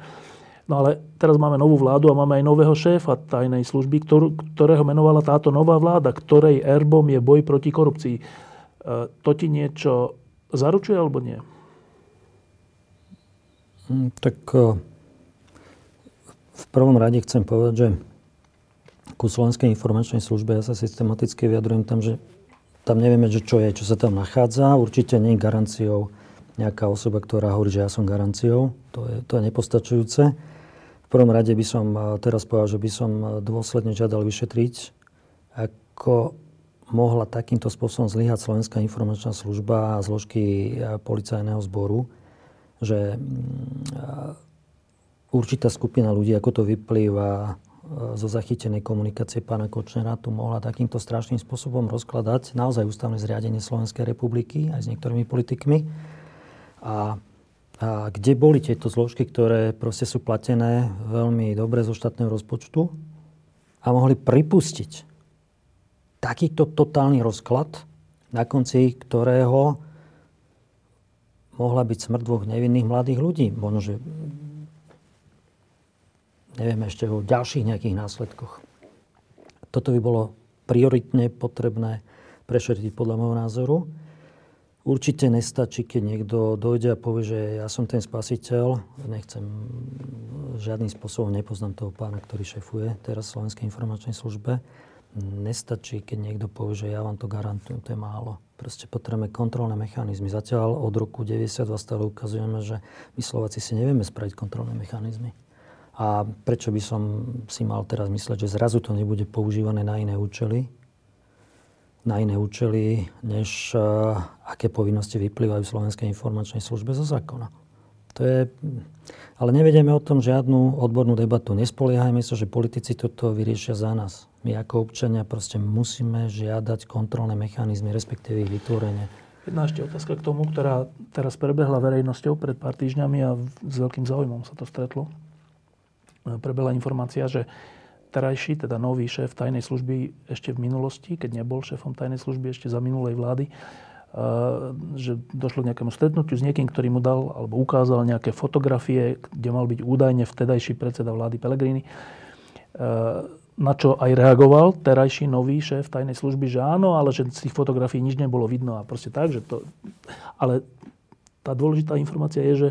Speaker 1: No ale teraz máme novú vládu a máme aj nového šéfa tajnej služby, ktorého menovala táto nová vláda, ktorej erbom je boj proti korupcii. E, to ti niečo zaručuje alebo nie?
Speaker 2: Hm, tak e, v prvom rade chcem povedať, že ku Slovenskej informačnej službe ja sa systematicky vyjadrujem tam, že tam nevieme, že čo je, čo sa tam nachádza. Určite nie je garanciou nejaká osoba, ktorá hovorí, že ja som garanciou. To je, to je nepostačujúce. Prvom rade by som teraz povedal, že by som dôsledne žiadal vyšetriť, ako mohla takýmto spôsobom zlyhať Slovenská informačná služba a zložky policajného zboru, že určitá skupina ľudí, ako to vyplýva e, zo zachytenej komunikácie pána Kočnera, tu mohla takýmto strašným spôsobom rozkladať naozaj ústavné zriadenie Slovenskej republiky aj s niektorými politikmi. A, a kde boli tieto zložky, ktoré proste sú platené veľmi dobre zo štátneho rozpočtu a mohli pripustiť takýto totálny rozklad, na konci ktorého mohla byť smrť dvoch nevinných mladých ľudí. Možno, že nevieme ešte o ďalších nejakých následkoch. Toto by bolo prioritne potrebné prešetriť podľa môjho názoru. Určite nestačí, keď niekto dojde a povie, že ja som ten spasiteľ. Nechcem, žiadnym spôsobom nepoznám toho pána, ktorý šefuje teraz Slovenskej informačnej službe. Nestačí, keď niekto povie, že ja vám to garantujem, to je málo. Proste potrebujeme kontrolné mechanizmy. Zatiaľ od roku 92 stále ukazujeme, že my Slováci si nevieme spraviť kontrolné mechanizmy. A prečo by som si mal teraz mysleť, že zrazu to nebude používané na iné účely, na iné účely, než uh, aké povinnosti vyplývajú Slovenskej informačnej službe zo zákona. To je... Ale nevedieme o tom žiadnu odbornú debatu. Nespoliehajme sa, že politici toto vyriešia za nás. My ako občania proste musíme žiadať kontrolné mechanizmy, respektíve ich vytvorenie.
Speaker 1: Jedna ešte otázka k tomu, ktorá teraz prebehla verejnosťou pred pár týždňami a s veľkým záujmom sa to stretlo. Prebehla informácia, že terajší, teda nový šéf tajnej služby ešte v minulosti, keď nebol šéfom tajnej služby ešte za minulej vlády, že došlo k nejakému stretnutiu s niekým, ktorý mu dal alebo ukázal nejaké fotografie, kde mal byť údajne vtedajší predseda vlády Pelegrini, na čo aj reagoval terajší nový šéf tajnej služby, že áno, ale že z tých fotografií nič nebolo vidno a proste tak, že to... Ale tá dôležitá informácia je, že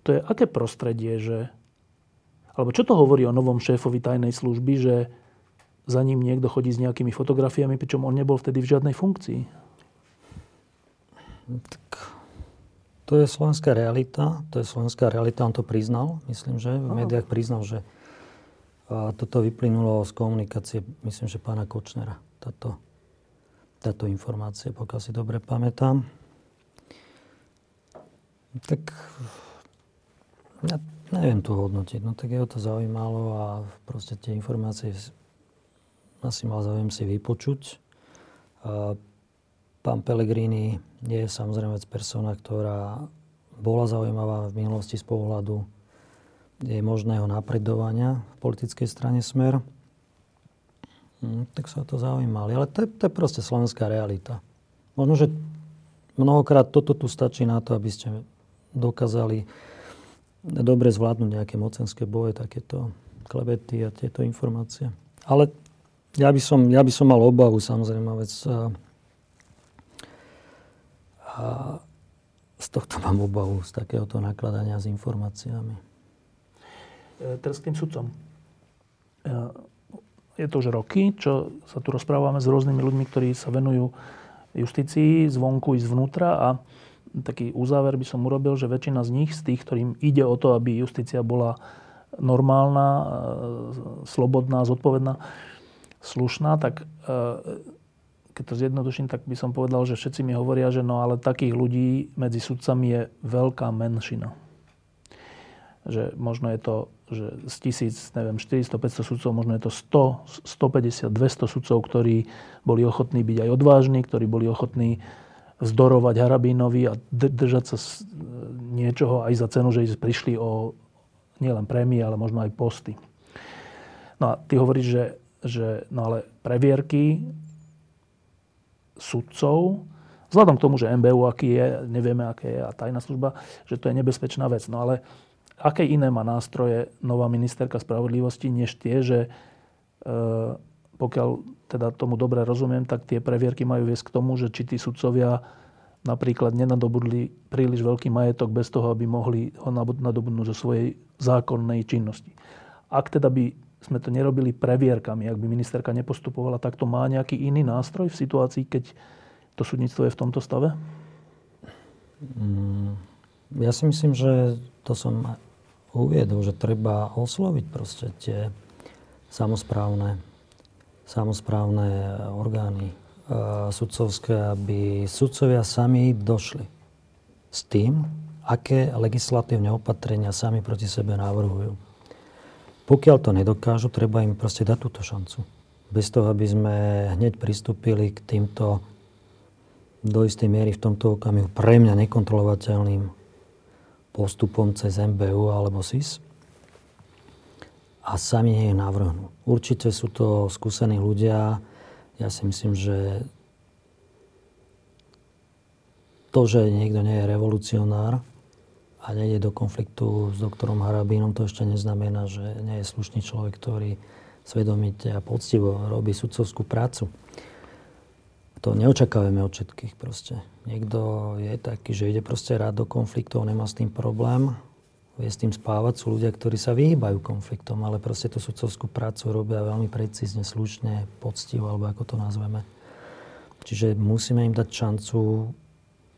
Speaker 1: to je aké prostredie, že... Alebo čo to hovorí o novom šéfovi tajnej služby, že za ním niekto chodí s nejakými fotografiami, pričom on nebol vtedy v žiadnej funkcii?
Speaker 2: Tak to je slovenská realita. To je slovenská realita, on to priznal, myslím, že v médiách priznal, že a toto vyplynulo z komunikácie, myslím, že pána Kočnera. Táto, táto informácia, pokiaľ si dobre pamätám. Tak ja neviem to hodnotiť. No tak jeho to zaujímalo a proste tie informácie asi mal záujem si vypočuť. A Pán Pellegrini je samozrejme persona, ktorá bola zaujímavá v minulosti z pohľadu jej možného napredovania v politickej strane Smer. Hm, tak sa to zaujímali. Ale to je, to je proste slovenská realita. Možno, že mnohokrát toto tu stačí na to, aby ste dokázali dobre zvládnuť nejaké mocenské boje, takéto klebety a tieto informácie. Ale ja by som, ja by som mal obavu, samozrejme, vec a z tohto mám obavu, z takéhoto nakladania s informáciami.
Speaker 1: E, teraz k tým sudcom. E, je to už roky, čo sa tu rozprávame s rôznymi ľuďmi, ktorí sa venujú justícii zvonku i zvnútra a taký uzáver by som urobil, že väčšina z nich, z tých, ktorým ide o to, aby justícia bola normálna, e, slobodná, zodpovedná, slušná, tak keď to zjednoduším, tak by som povedal, že všetci mi hovoria, že no ale takých ľudí medzi sudcami je veľká menšina. Že možno je to, že z tisíc, neviem, 400, 500 sudcov, možno je to 100, 150, 200 sudcov, ktorí boli ochotní byť aj odvážni, ktorí boli ochotní vzdorovať Harabínovi a držať sa niečoho aj za cenu, že prišli o nielen prémie, ale možno aj posty. No a ty hovoríš, že, že no ale previerky sudcov, vzhľadom k tomu, že MBU aký je, nevieme aké je a tajná služba, že to je nebezpečná vec. No ale aké iné má nástroje nová ministerka spravodlivosti, než tie, že e, pokiaľ teda tomu dobre rozumiem, tak tie previerky majú viesť k tomu, že či tí sudcovia napríklad nenadobudli príliš veľký majetok bez toho, aby mohli ho nadobudnúť zo svojej zákonnej činnosti. Ak teda by sme to nerobili previerkami, ak by ministerka nepostupovala, tak to má nejaký iný nástroj v situácii, keď to súdnictvo je v tomto stave?
Speaker 2: Mm, ja si myslím, že to som uviedol, že treba osloviť proste tie samozprávne, samozprávne orgány sudcovské, aby sudcovia sami došli s tým, aké legislatívne opatrenia sami proti sebe navrhujú pokiaľ to nedokážu, treba im proste dať túto šancu. Bez toho, aby sme hneď pristúpili k týmto do istej miery v tomto okamihu pre mňa nekontrolovateľným postupom cez MBU alebo SIS a sami jej navrhnú. Určite sú to skúsení ľudia. Ja si myslím, že to, že niekto nie je revolucionár, a nejde do konfliktu s doktorom Harabínom, to ešte neznamená, že nie je slušný človek, ktorý svedomite a poctivo robí sudcovskú prácu. To neočakávame od všetkých proste. Niekto je taký, že ide proste rád do konfliktov, nemá s tým problém, vie s tým spávať. Sú ľudia, ktorí sa vyhýbajú konfliktom, ale proste tú sudcovskú prácu robia veľmi precízne, slušne, poctivo, alebo ako to nazveme. Čiže musíme im dať šancu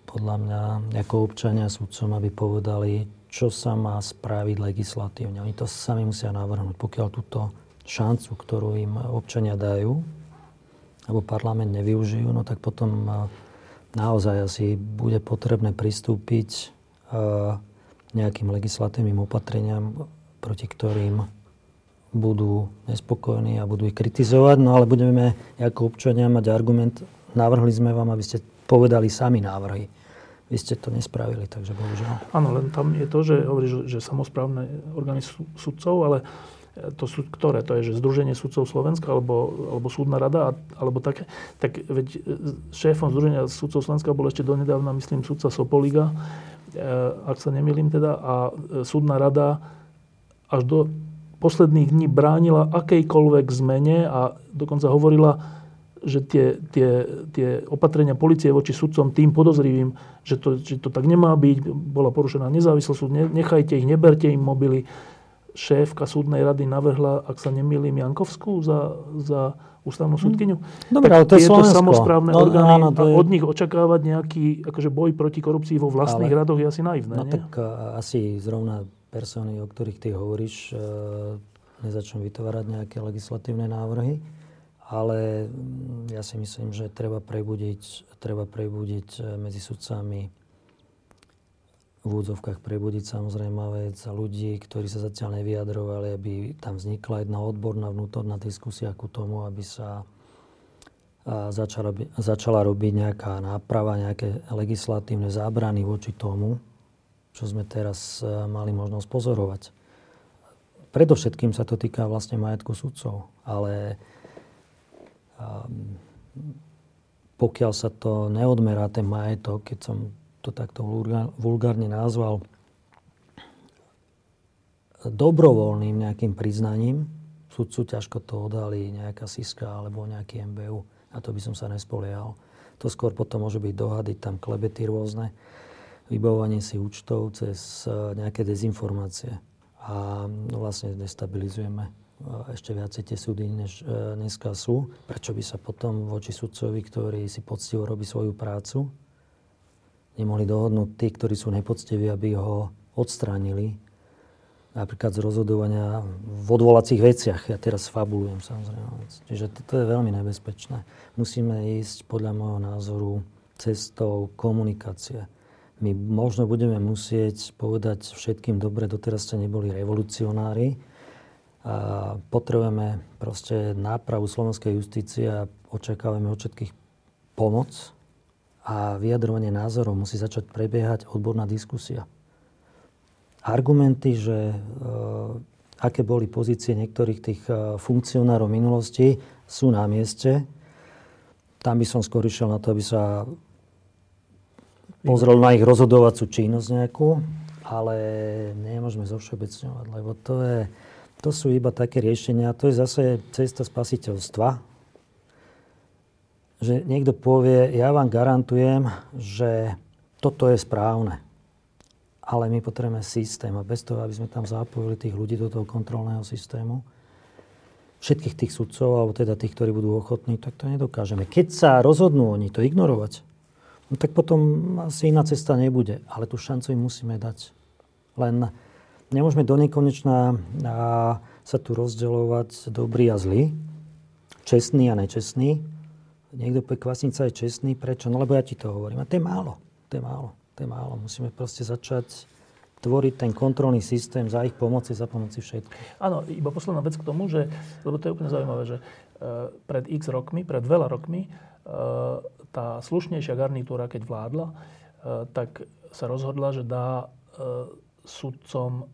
Speaker 2: podľa mňa ako občania sudcom, aby povedali, čo sa má spraviť legislatívne. Oni to sami musia navrhnúť. Pokiaľ túto šancu, ktorú im občania dajú, alebo parlament nevyužijú, no tak potom naozaj asi bude potrebné pristúpiť nejakým legislatívnym opatreniam, proti ktorým budú nespokojní a budú ich kritizovať, no ale budeme ako občania mať argument, navrhli sme vám, aby ste povedali sami návrhy. Vy ste to nespravili, takže bohužiaľ.
Speaker 1: Áno, len tam je to, že hovoríš, že, samozprávne orgány sudcov, ale to sú ktoré? To je, že Združenie sudcov Slovenska alebo, alebo súdna rada alebo také. Tak veď e, šéfom Združenia sudcov Slovenska bol ešte donedávna, myslím, sudca Sopoliga, ak sa nemýlim teda, a e, súdna rada až do posledných dní bránila akejkoľvek zmene a dokonca hovorila, že tie, tie, tie opatrenia policie voči sudcom tým podozrivým, že to, že to tak nemá byť, bola porušená nezávislosť, nechajte ich, neberte im mobily. Šéfka súdnej rady navrhla, ak sa nemýlim, Jankovskú za, za ústavnú súdkyňu.
Speaker 2: Dobre, ale to je Slovensko.
Speaker 1: samozprávne
Speaker 2: No,
Speaker 1: orgány
Speaker 2: áno, to
Speaker 1: a
Speaker 2: je-
Speaker 1: od nich očakávať nejaký akože boj proti korupcii vo vlastných
Speaker 2: Ale-
Speaker 1: radoch je asi naivné,
Speaker 2: No
Speaker 1: nie?
Speaker 2: tak asi zrovna persony, o ktorých ty hovoríš, e, nezačnú vytvárať nejaké legislatívne návrhy, ale mm, ja si myslím, že treba prebudiť, treba prebudiť e, medzi sudcami v úvodzovkách prebudiť samozrejme vec ľudí, ktorí sa zatiaľ nevyjadrovali, aby tam vznikla jedna odborná vnútorná diskusia ku tomu, aby sa začala, začala robiť nejaká náprava, nejaké legislatívne zábrany voči tomu, čo sme teraz e, mali možnosť pozorovať. Predovšetkým sa to týka vlastne majetku sudcov, ale pokiaľ sa to neodmerá ten majetok, keď som to takto vulgár- vulgárne nazval, dobrovoľným nejakým priznaním, sudcu ťažko to odhalí nejaká SISKA alebo nejaký MBU, na to by som sa nespoliehal. To skôr potom môže byť dohady, tam klebety rôzne, vybavovanie si účtov cez e, nejaké dezinformácie. A vlastne destabilizujeme e, ešte viacej tie súdy, než e, dneska sú. Prečo by sa potom voči sudcovi, ktorý si poctivo robí svoju prácu, nemohli dohodnúť tí, ktorí sú nepoctiví, aby ho odstránili napríklad z rozhodovania v odvolacích veciach. Ja teraz fabulujem samozrejme. Čiže toto je veľmi nebezpečné. Musíme ísť podľa môjho názoru cestou komunikácie. My možno budeme musieť povedať všetkým, dobre, doteraz ste neboli revolucionári, a potrebujeme proste nápravu slovenskej justície a očakávame od všetkých pomoc a vyjadrovanie názorov musí začať prebiehať odborná diskusia argumenty, že e, aké boli pozície niektorých tých e, funkcionárov minulosti, sú na mieste. Tam by som skôr išiel na to, aby sa pozrel na ich rozhodovacú činnosť nejakú, ale nemôžeme zovšeobecňovať, lebo to, je, to sú iba také riešenia. To je zase cesta spasiteľstva, že niekto povie, ja vám garantujem, že toto je správne ale my potrebujeme systém a bez toho, aby sme tam zapojili tých ľudí do toho kontrolného systému, všetkých tých sudcov, alebo teda tých, ktorí budú ochotní, tak to nedokážeme. Keď sa rozhodnú oni to ignorovať, no tak potom asi iná cesta nebude. Ale tú šancu im musíme dať. Len nemôžeme do nekonečna a sa tu rozdeľovať dobrý a zlý, čestný a nečestný. Niekto povie, kvasnica je čestný, prečo? No lebo ja ti to hovorím. A to je málo. To je málo. To je málo. Musíme proste začať tvoriť ten kontrolný systém za ich pomoci, za pomoci všetkých.
Speaker 1: Áno, iba posledná vec k tomu, že, lebo to je úplne zaujímavé, že e, pred x rokmi, pred veľa rokmi, e, tá slušnejšia garnitúra, keď vládla, e, tak sa rozhodla, že dá e, sudcom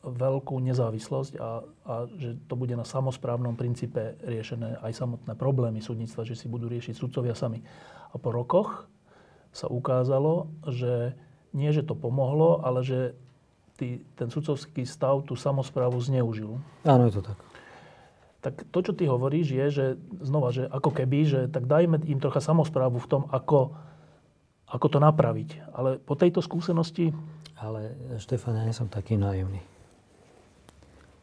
Speaker 1: veľkú nezávislosť a, a že to bude na samozprávnom princípe riešené aj samotné problémy súdnictva, že si budú riešiť sudcovia sami. A po rokoch sa ukázalo, že nie, že to pomohlo, ale že tý, ten sudcovský stav tú samozprávu zneužil.
Speaker 2: Áno, je to tak.
Speaker 1: Tak to, čo ty hovoríš, je, že znova, že ako keby, že tak dajme im trocha samozprávu v tom, ako, ako to napraviť. Ale po tejto skúsenosti,
Speaker 2: Ale Štefan, ja nie som taký naivný.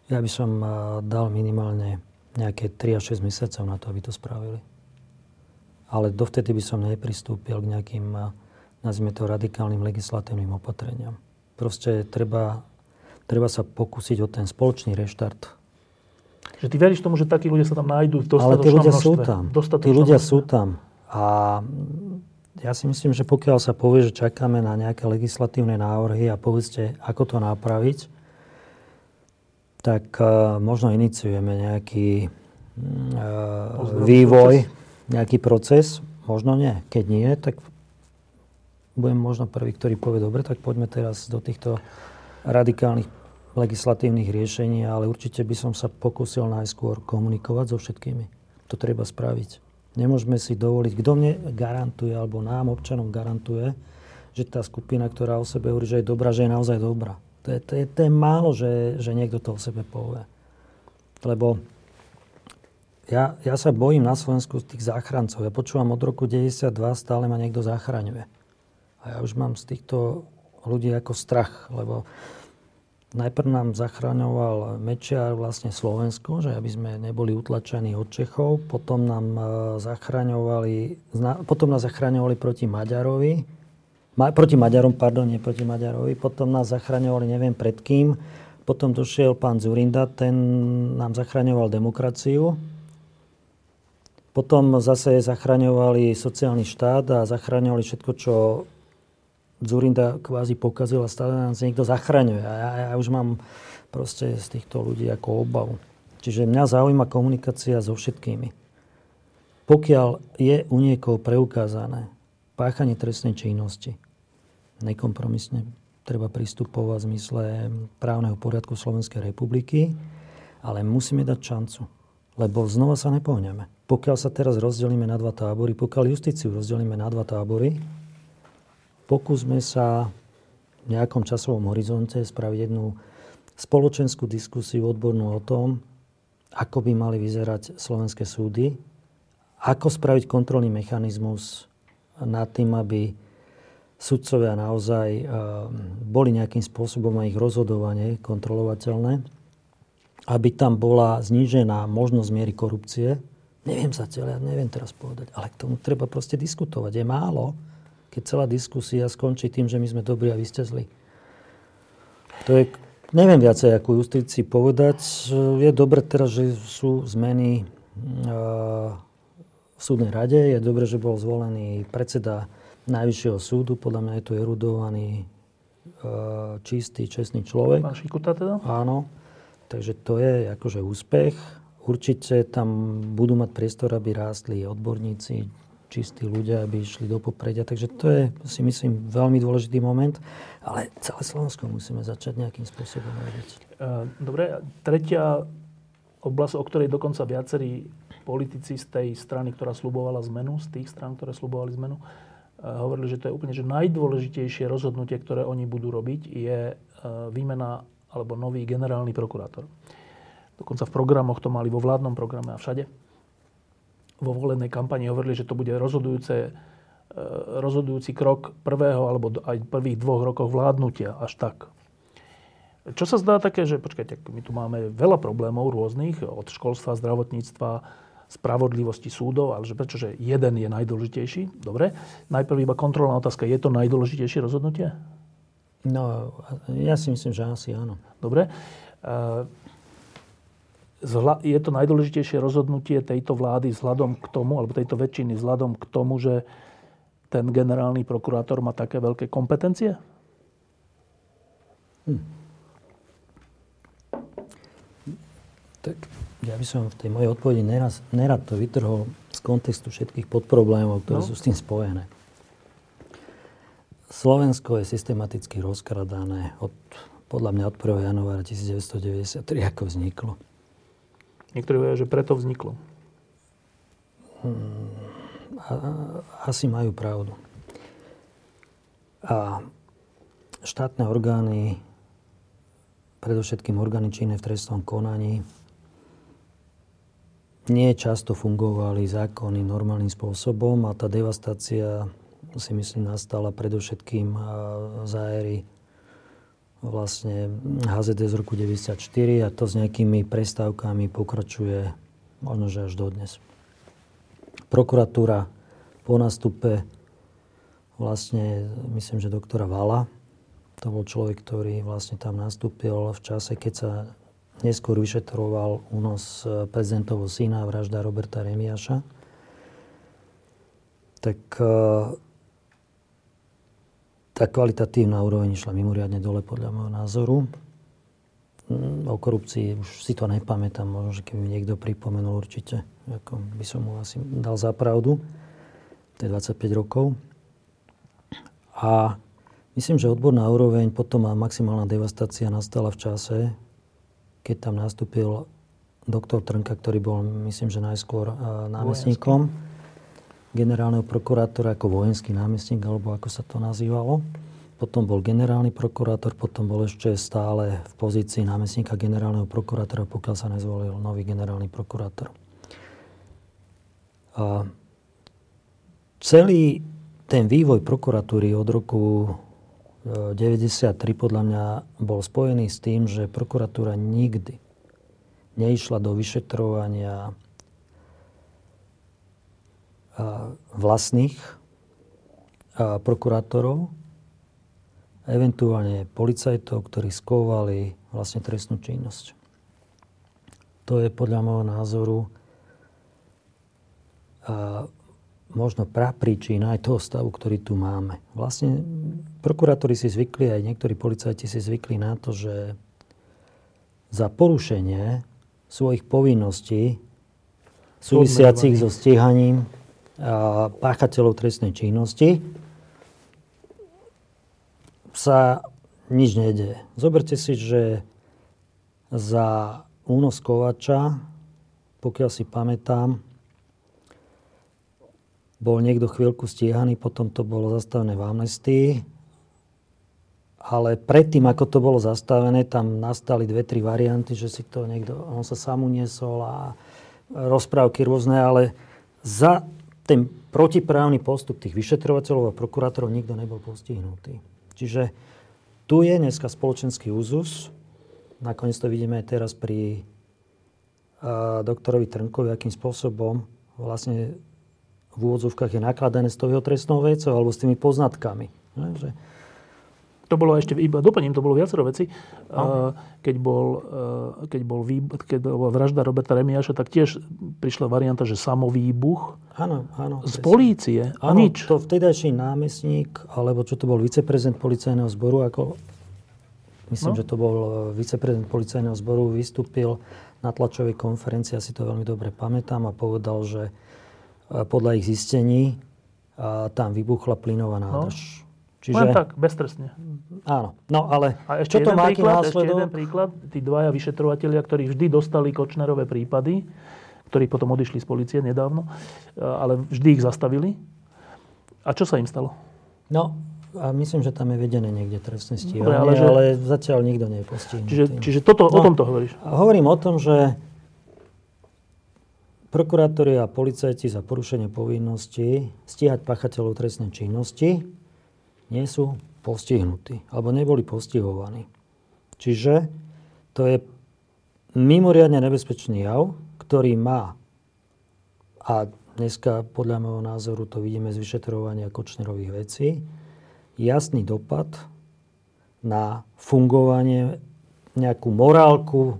Speaker 2: Ja by som a, dal minimálne nejaké 3 až 6 mesiacov na to, aby to spravili. Ale dovtedy by som nepristúpil k nejakým, a, nazvime to, radikálnym legislatívnym opatreniam. Proste treba, treba sa pokúsiť o ten spoločný reštart.
Speaker 1: že ty veríš tomu, že takí ľudia sa tam nájdú v
Speaker 2: Ale tí ľudia sú
Speaker 1: množstve.
Speaker 2: tam. Tí ľudia
Speaker 1: množstve.
Speaker 2: sú tam. A mm, ja si myslím, že pokiaľ sa povie, že čakáme na nejaké legislatívne návrhy a povedzte, ako to napraviť, tak uh, možno iniciujeme nejaký uh, vývoj, proces. nejaký proces. Možno nie. Keď nie, tak budem možno prvý, ktorý povie, dobre, tak poďme teraz do týchto radikálnych legislatívnych riešení, ale určite by som sa pokúsil najskôr komunikovať so všetkými. To treba spraviť. Nemôžeme si dovoliť, kto mne garantuje, alebo nám, občanom garantuje, že tá skupina, ktorá o sebe hovorí, že je dobrá, že je naozaj dobrá. To je, to je, to je málo, že, že niekto to o sebe povie. Lebo ja, ja sa bojím na Slovensku tých záchrancov. Ja počúvam od roku 92, stále ma niekto zachraňuje. A ja už mám z týchto ľudí ako strach, lebo Najprv nám zachraňoval Mečiar vlastne Slovensko, že aby sme neboli utlačení od Čechov. Potom nám e, zachraňovali, potom nás zachraňovali proti Maďarovi. Ma, proti Maďarom, pardon, nie proti Maďarovi. Potom nás zachraňovali neviem pred kým. Potom došiel pán Zurinda, ten nám zachraňoval demokraciu. Potom zase zachraňovali sociálny štát a zachraňovali všetko, čo Zurinda kvázi pokazil a stále nás niekto zachraňuje. A ja, ja už mám proste z týchto ľudí ako obavu. Čiže mňa zaujíma komunikácia so všetkými. Pokiaľ je u niekoho preukázané páchanie trestnej činnosti, nekompromisne treba pristupovať v zmysle právneho poriadku Slovenskej republiky, ale musíme dať šancu, lebo znova sa nepohneme. Pokiaľ sa teraz rozdelíme na dva tábory, pokiaľ justíciu rozdelíme na dva tábory, pokúsme sa v nejakom časovom horizonte spraviť jednu spoločenskú diskusiu odbornú o tom, ako by mali vyzerať slovenské súdy, ako spraviť kontrolný mechanizmus nad tým, aby sudcovia naozaj eh, boli nejakým spôsobom aj ich rozhodovanie kontrolovateľné, aby tam bola znížená možnosť miery korupcie. Neviem zatiaľ, ja neviem teraz povedať, ale k tomu treba proste diskutovať. Je málo, keď celá diskusia skončí tým, že my sme dobrí a vy ste zlí. To je, neviem viacej ako justícii povedať. Je dobre teraz, že sú zmeny uh, v súdnej rade. Je dobre, že bol zvolený predseda Najvyššieho súdu. Podľa mňa je tu erudovaný, uh, čistý, čestný človek.
Speaker 1: Pán Šikuta teda?
Speaker 2: Áno. Takže to je akože úspech. Určite tam budú mať priestor, aby rástli odborníci, čistí ľudia, aby išli do popredia. Takže to je, si myslím, veľmi dôležitý moment. Ale celé Slovensko musíme začať nejakým spôsobom robiť. E,
Speaker 1: dobre, tretia oblasť, o ktorej dokonca viacerí politici z tej strany, ktorá slubovala zmenu, z tých stran, ktoré slubovali zmenu, e, hovorili, že to je úplne že najdôležitejšie rozhodnutie, ktoré oni budú robiť, je e, výmena alebo nový generálny prokurátor. Dokonca v programoch to mali vo vládnom programe a všade vo volenej kampani hovorili, že to bude rozhodujúce, e, rozhodujúci krok prvého alebo aj prvých dvoch rokov vládnutia. Až tak. Čo sa zdá také, že počkajte, my tu máme veľa problémov rôznych, od školstva, zdravotníctva, spravodlivosti súdov, ale že prečo, že jeden je najdôležitejší? Dobre. Najprv iba kontrolná otázka. Je to najdôležitejšie rozhodnutie?
Speaker 2: No, ja si myslím, že asi áno.
Speaker 1: Dobre. E, je to najdôležitejšie rozhodnutie tejto vlády vzhľadom k tomu, alebo tejto väčšiny vzhľadom k tomu, že ten generálny prokurátor má také veľké kompetencie? Hm.
Speaker 2: Tak ja by som v tej mojej odpovedi neraz, nerad to vytrhol z kontextu všetkých podproblémov, ktoré no. sú s tým spojené. Slovensko je systematicky rozkradané od, podľa mňa od 1. januára 1993, ako vzniklo.
Speaker 1: Niektorí hovoria, že preto vzniklo.
Speaker 2: Hmm, asi majú pravdu. A štátne orgány, predovšetkým orgány činné v trestnom konaní, nie často fungovali zákony normálnym spôsobom a tá devastácia si myslím nastala predovšetkým za éry vlastne HZD z roku 94 a to s nejakými prestávkami pokračuje možno, že až dodnes. Prokuratúra po nastupe vlastne, myslím, že doktora Vala, to bol človek, ktorý vlastne tam nastúpil v čase, keď sa neskôr vyšetroval únos prezidentovho syna, vražda Roberta Remiaša. Tak tá kvalitatívna úroveň išla mimoriadne dole podľa môjho názoru. Mm, o korupcii už si to nepamätám, možno, že keby mi niekto pripomenul určite, ako by som mu asi dal za pravdu. To je 25 rokov. A myslím, že odborná úroveň, potom a maximálna devastácia nastala v čase, keď tam nastúpil doktor Trnka, ktorý bol, myslím, že najskôr námestníkom. Vojenský generálneho prokurátora ako vojenský námestník, alebo ako sa to nazývalo. Potom bol generálny prokurátor, potom bol ešte stále v pozícii námestníka generálneho prokurátora, pokiaľ sa nezvolil nový generálny prokurátor. A celý ten vývoj prokuratúry od roku 1993 e, podľa mňa bol spojený s tým, že prokuratúra nikdy neišla do vyšetrovania vlastných prokurátorov, eventuálne policajtov, ktorí skovali vlastne trestnú činnosť. To je podľa môjho názoru možno prapríčina aj toho stavu, ktorý tu máme. Vlastne prokurátori si zvykli, aj niektorí policajti si zvykli na to, že za porušenie svojich povinností súvisiacich so stíhaním páchateľov trestnej činnosti sa nič nedeje. Zoberte si, že za únos Kovača, pokiaľ si pamätám, bol niekto chvíľku stíhaný, potom to bolo zastavené v amnestii. Ale predtým, ako to bolo zastavené, tam nastali dve, tri varianty, že si to niekto, on sa sám uniesol a rozprávky rôzne, ale za ten protiprávny postup tých vyšetrovateľov a prokurátorov nikto nebol postihnutý. Čiže tu je dneska spoločenský úzus. Nakoniec to vidíme aj teraz pri a, doktorovi Trnkovi, akým spôsobom vlastne v úvodzovkách je nakladané s tou jeho trestnou vecou alebo s tými poznatkami. Že,
Speaker 1: to bolo ešte, iba doplním, to bolo viacero veci. No. Keď, bol, keď, bol keď bola vražda Roberta Remiaša, tak tiež prišla varianta, že samovýbuch
Speaker 2: áno, áno,
Speaker 1: z polície a nič.
Speaker 2: To vtedajší námestník, alebo čo to bol viceprezident policajného zboru, ako myslím, no. že to bol e, viceprezident policajného zboru, vystúpil na tlačovej konferencii, asi to veľmi dobre pamätám, a povedal, že e, podľa ich zistení tam vybuchla plynová no. nádrž.
Speaker 1: No. Čiže... Len tak, beztrestne.
Speaker 2: Áno, no ale
Speaker 1: a ešte čo to má príklad, Ešte jeden príklad, tí dvaja vyšetrovateľia, ktorí vždy dostali Kočnerové prípady, ktorí potom odišli z policie nedávno, ale vždy ich zastavili. A čo sa im stalo?
Speaker 2: No, a myslím, že tam je vedené niekde trestné stíhanie, ale, že... ale zatiaľ nikto nie je postihnutý.
Speaker 1: Čiže, čiže toto, no, o tomto hovoríš?
Speaker 2: Hovorím o tom, že prokurátori a policajti za porušenie povinnosti stíhať pachateľov trestnej činnosti nie sú postihnutí alebo neboli postihovaní. Čiže to je mimoriadne nebezpečný jav, ktorý má a dneska podľa môjho názoru to vidíme z vyšetrovania Kočnerových vecí, jasný dopad na fungovanie, nejakú morálku,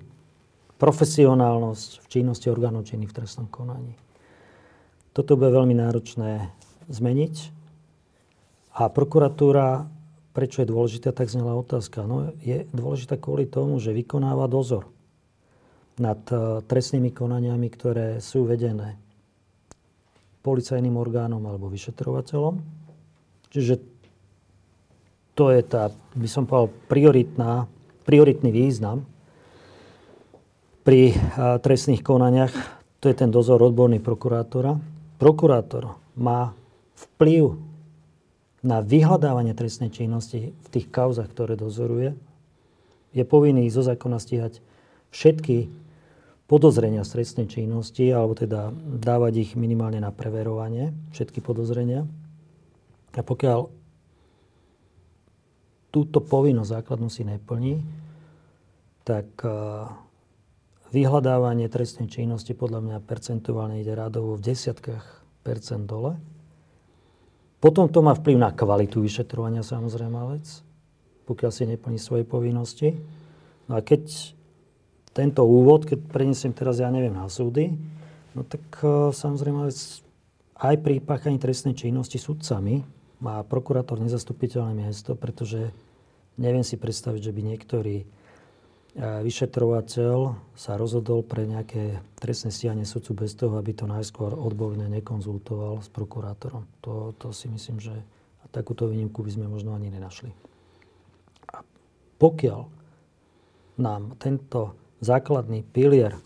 Speaker 2: profesionálnosť v činnosti orgánov činných v trestnom konaní. Toto bude veľmi náročné zmeniť a prokuratúra, prečo je dôležitá, tak znela otázka. No, je dôležitá kvôli tomu, že vykonáva dozor nad uh, trestnými konaniami, ktoré sú vedené policajným orgánom alebo vyšetrovateľom. Čiže to je tá, by som povedal, prioritná, prioritný význam pri uh, trestných konaniach. To je ten dozor odborný prokurátora. Prokurátor má vplyv na vyhľadávanie trestnej činnosti v tých kauzach, ktoré dozoruje, je povinný zo zákona stíhať všetky podozrenia z trestnej činnosti, alebo teda dávať ich minimálne na preverovanie, všetky podozrenia. A pokiaľ túto povinnosť základnú si neplní, tak vyhľadávanie trestnej činnosti podľa mňa percentuálne ide rádovo v desiatkách percent dole. Potom to má vplyv na kvalitu vyšetrovania samozrejme vec, pokiaľ si neplní svoje povinnosti. No a keď tento úvod, keď prenesiem teraz, ja neviem, na súdy, no tak uh, samozrejme vec aj pri páchaní trestnej činnosti sudcami má prokurátor nezastupiteľné miesto, pretože neviem si predstaviť, že by niektorý e, vyšetrovateľ sa rozhodol pre nejaké trestné stíhanie sudcu bez toho, aby to najskôr odborne nekonzultoval s prokurátorom. To, to si myslím, že takúto výnimku by sme možno ani nenašli. A pokiaľ nám tento základný pilier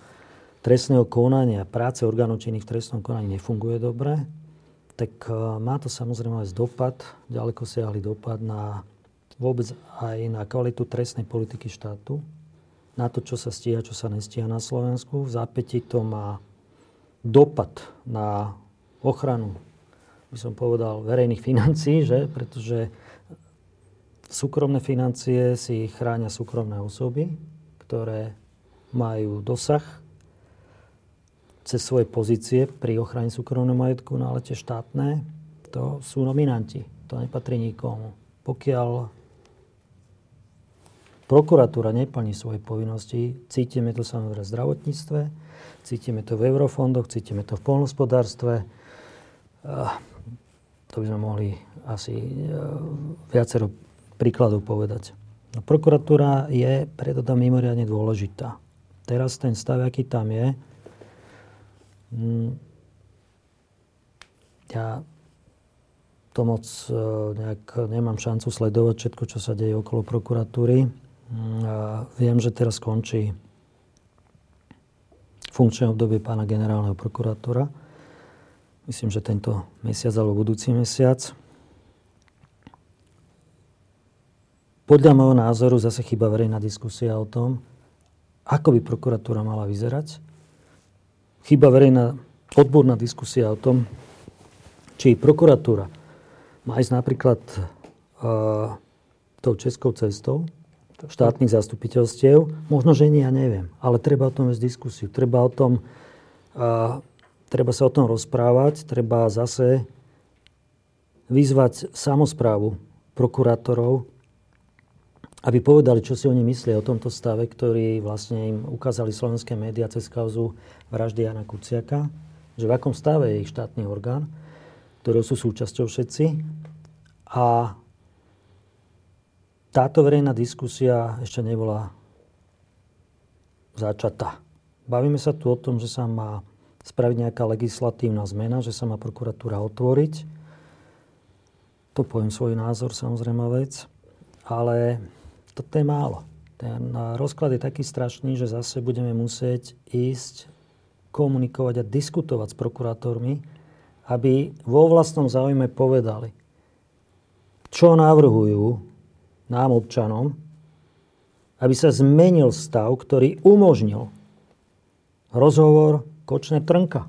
Speaker 2: trestného konania, práce orgánov činných v trestnom konaní nefunguje dobre, tak e, má to samozrejme aj dopad, ďaleko siahli dopad na vôbec aj na kvalitu trestnej politiky štátu, na to, čo sa stíha, čo sa nestíha na Slovensku. V zápäti to má dopad na ochranu, by som povedal, verejných financií, že? pretože súkromné financie si chránia súkromné osoby, ktoré majú dosah cez svoje pozície pri ochrane súkromného majetku, no ale tie štátne, to sú nominanti. To nepatrí nikomu. Pokiaľ prokuratúra neplní svoje povinnosti, cítime to samozrejme v zdravotníctve, cítime to v eurofondoch, cítime to v polnospodárstve. To by sme mohli asi e, viacero príkladov povedať. No, prokuratúra je preto tam mimoriadne dôležitá. Teraz ten stav, aký tam je, Mm. ja to moc e, nejak nemám šancu sledovať všetko, čo sa deje okolo prokuratúry. Mm, viem, že teraz skončí funkčné obdobie pána generálneho prokurátora. Myslím, že tento mesiac alebo budúci mesiac. Podľa môjho názoru zase chyba verejná diskusia o tom, ako by prokuratúra mala vyzerať Chyba verejná odborná diskusia o tom, či prokuratúra má ísť napríklad uh, tou českou cestou štátnych zastupiteľstiev. Možno, že nie, ja neviem. Ale treba o tom viesť diskusiu. Treba, o tom, uh, treba sa o tom rozprávať. Treba zase vyzvať samozprávu prokurátorov, aby povedali, čo si oni myslia o tomto stave, ktorý vlastne im ukázali slovenské médiá cez kauzu vraždy Jana Kuciaka, že v akom stave je ich štátny orgán, ktorého sú súčasťou všetci. A táto verejná diskusia ešte nebola začatá. Bavíme sa tu o tom, že sa má spraviť nejaká legislatívna zmena, že sa má prokuratúra otvoriť. To poviem svoj názor, samozrejme vec. Ale toto je málo. Ten rozklad je taký strašný, že zase budeme musieť ísť komunikovať a diskutovať s prokurátormi, aby vo vlastnom záujme povedali, čo navrhujú nám občanom, aby sa zmenil stav, ktorý umožnil rozhovor Kočné Trnka.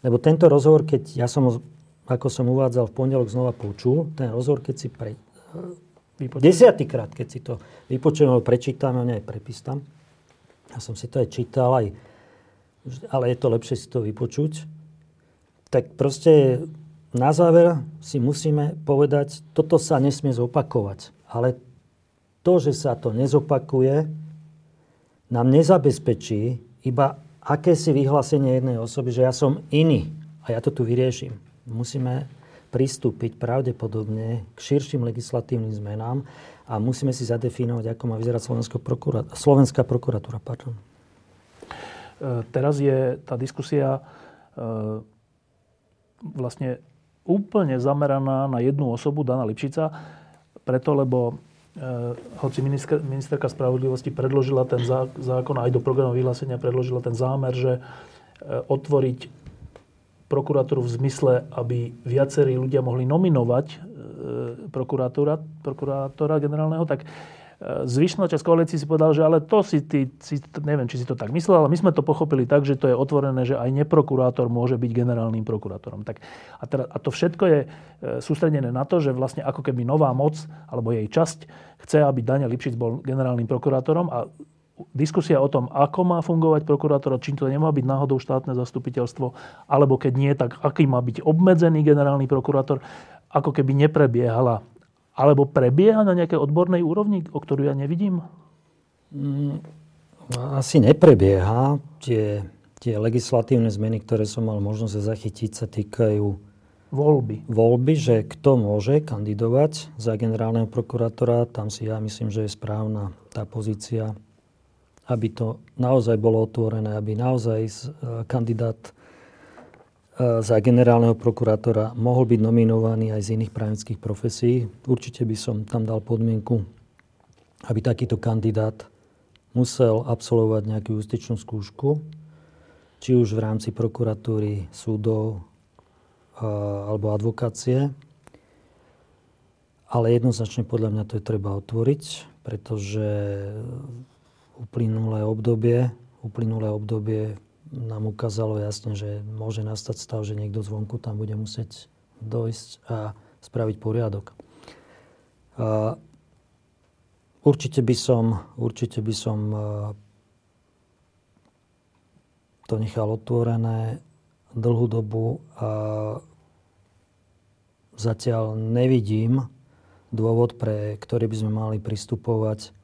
Speaker 2: Lebo tento rozhovor, keď ja som, ako som uvádzal v pondelok znova počul, ten rozhovor, keď si pre, Vypočujem. Desiatýkrát, keď si to vypočujem, alebo prečítam, a aj prepístam. Ja som si to aj čítal, aj, ale je to lepšie si to vypočuť. Tak proste na záver si musíme povedať, toto sa nesmie zopakovať. Ale to, že sa to nezopakuje, nám nezabezpečí iba akési vyhlásenie jednej osoby, že ja som iný a ja to tu vyrieším. Musíme pristúpiť pravdepodobne k širším legislatívnym zmenám a musíme si zadefinovať, ako má vyzerať prokurat- slovenská prokuratúra. Pardon.
Speaker 1: E, teraz je tá diskusia e, vlastne úplne zameraná na jednu osobu, Dana Lipšica, preto, lebo e, hoci ministerka spravodlivosti predložila ten zákon aj do programu vyhlásenia predložila ten zámer, že otvoriť prokuratúru v zmysle, aby viacerí ľudia mohli nominovať e, prokurátora, prokurátora generálneho, tak zvyšná časť koalície si povedal, že ale to si ty, si, neviem, či si to tak myslel, ale my sme to pochopili tak, že to je otvorené, že aj neprokurátor môže byť generálnym prokurátorom. Tak, a, teda, a to všetko je e, sústredené na to, že vlastne ako keby nová moc, alebo jej časť, chce, aby Daniel Lipšic bol generálnym prokurátorom a diskusia o tom, ako má fungovať prokurátor, či to nemá byť náhodou štátne zastupiteľstvo, alebo keď nie, tak aký má byť obmedzený generálny prokurátor, ako keby neprebiehala. Alebo prebieha na nejakej odbornej úrovni, o ktorú ja nevidím?
Speaker 2: Mm, asi neprebieha. Tie, tie legislatívne zmeny, ktoré som mal možnosť zachytiť, sa týkajú
Speaker 1: voľby.
Speaker 2: Voľby, že kto môže kandidovať za generálneho prokurátora, tam si ja myslím, že je správna tá pozícia, aby to naozaj bolo otvorené, aby naozaj e, kandidát za generálneho prokurátora mohol byť nominovaný aj z iných právnických profesí. Určite by som tam dal podmienku, aby takýto kandidát musel absolvovať nejakú justičnú skúšku, či už v rámci prokuratúry, súdov alebo advokácie. Ale jednoznačne podľa mňa to je treba otvoriť, pretože uplynulé obdobie, uplynulé obdobie nám ukázalo jasne, že môže nastať stav, že niekto zvonku tam bude musieť dojsť a spraviť poriadok. A určite by som, určite by som to nechal otvorené dlhú dobu a zatiaľ nevidím dôvod, pre ktorý by sme mali pristupovať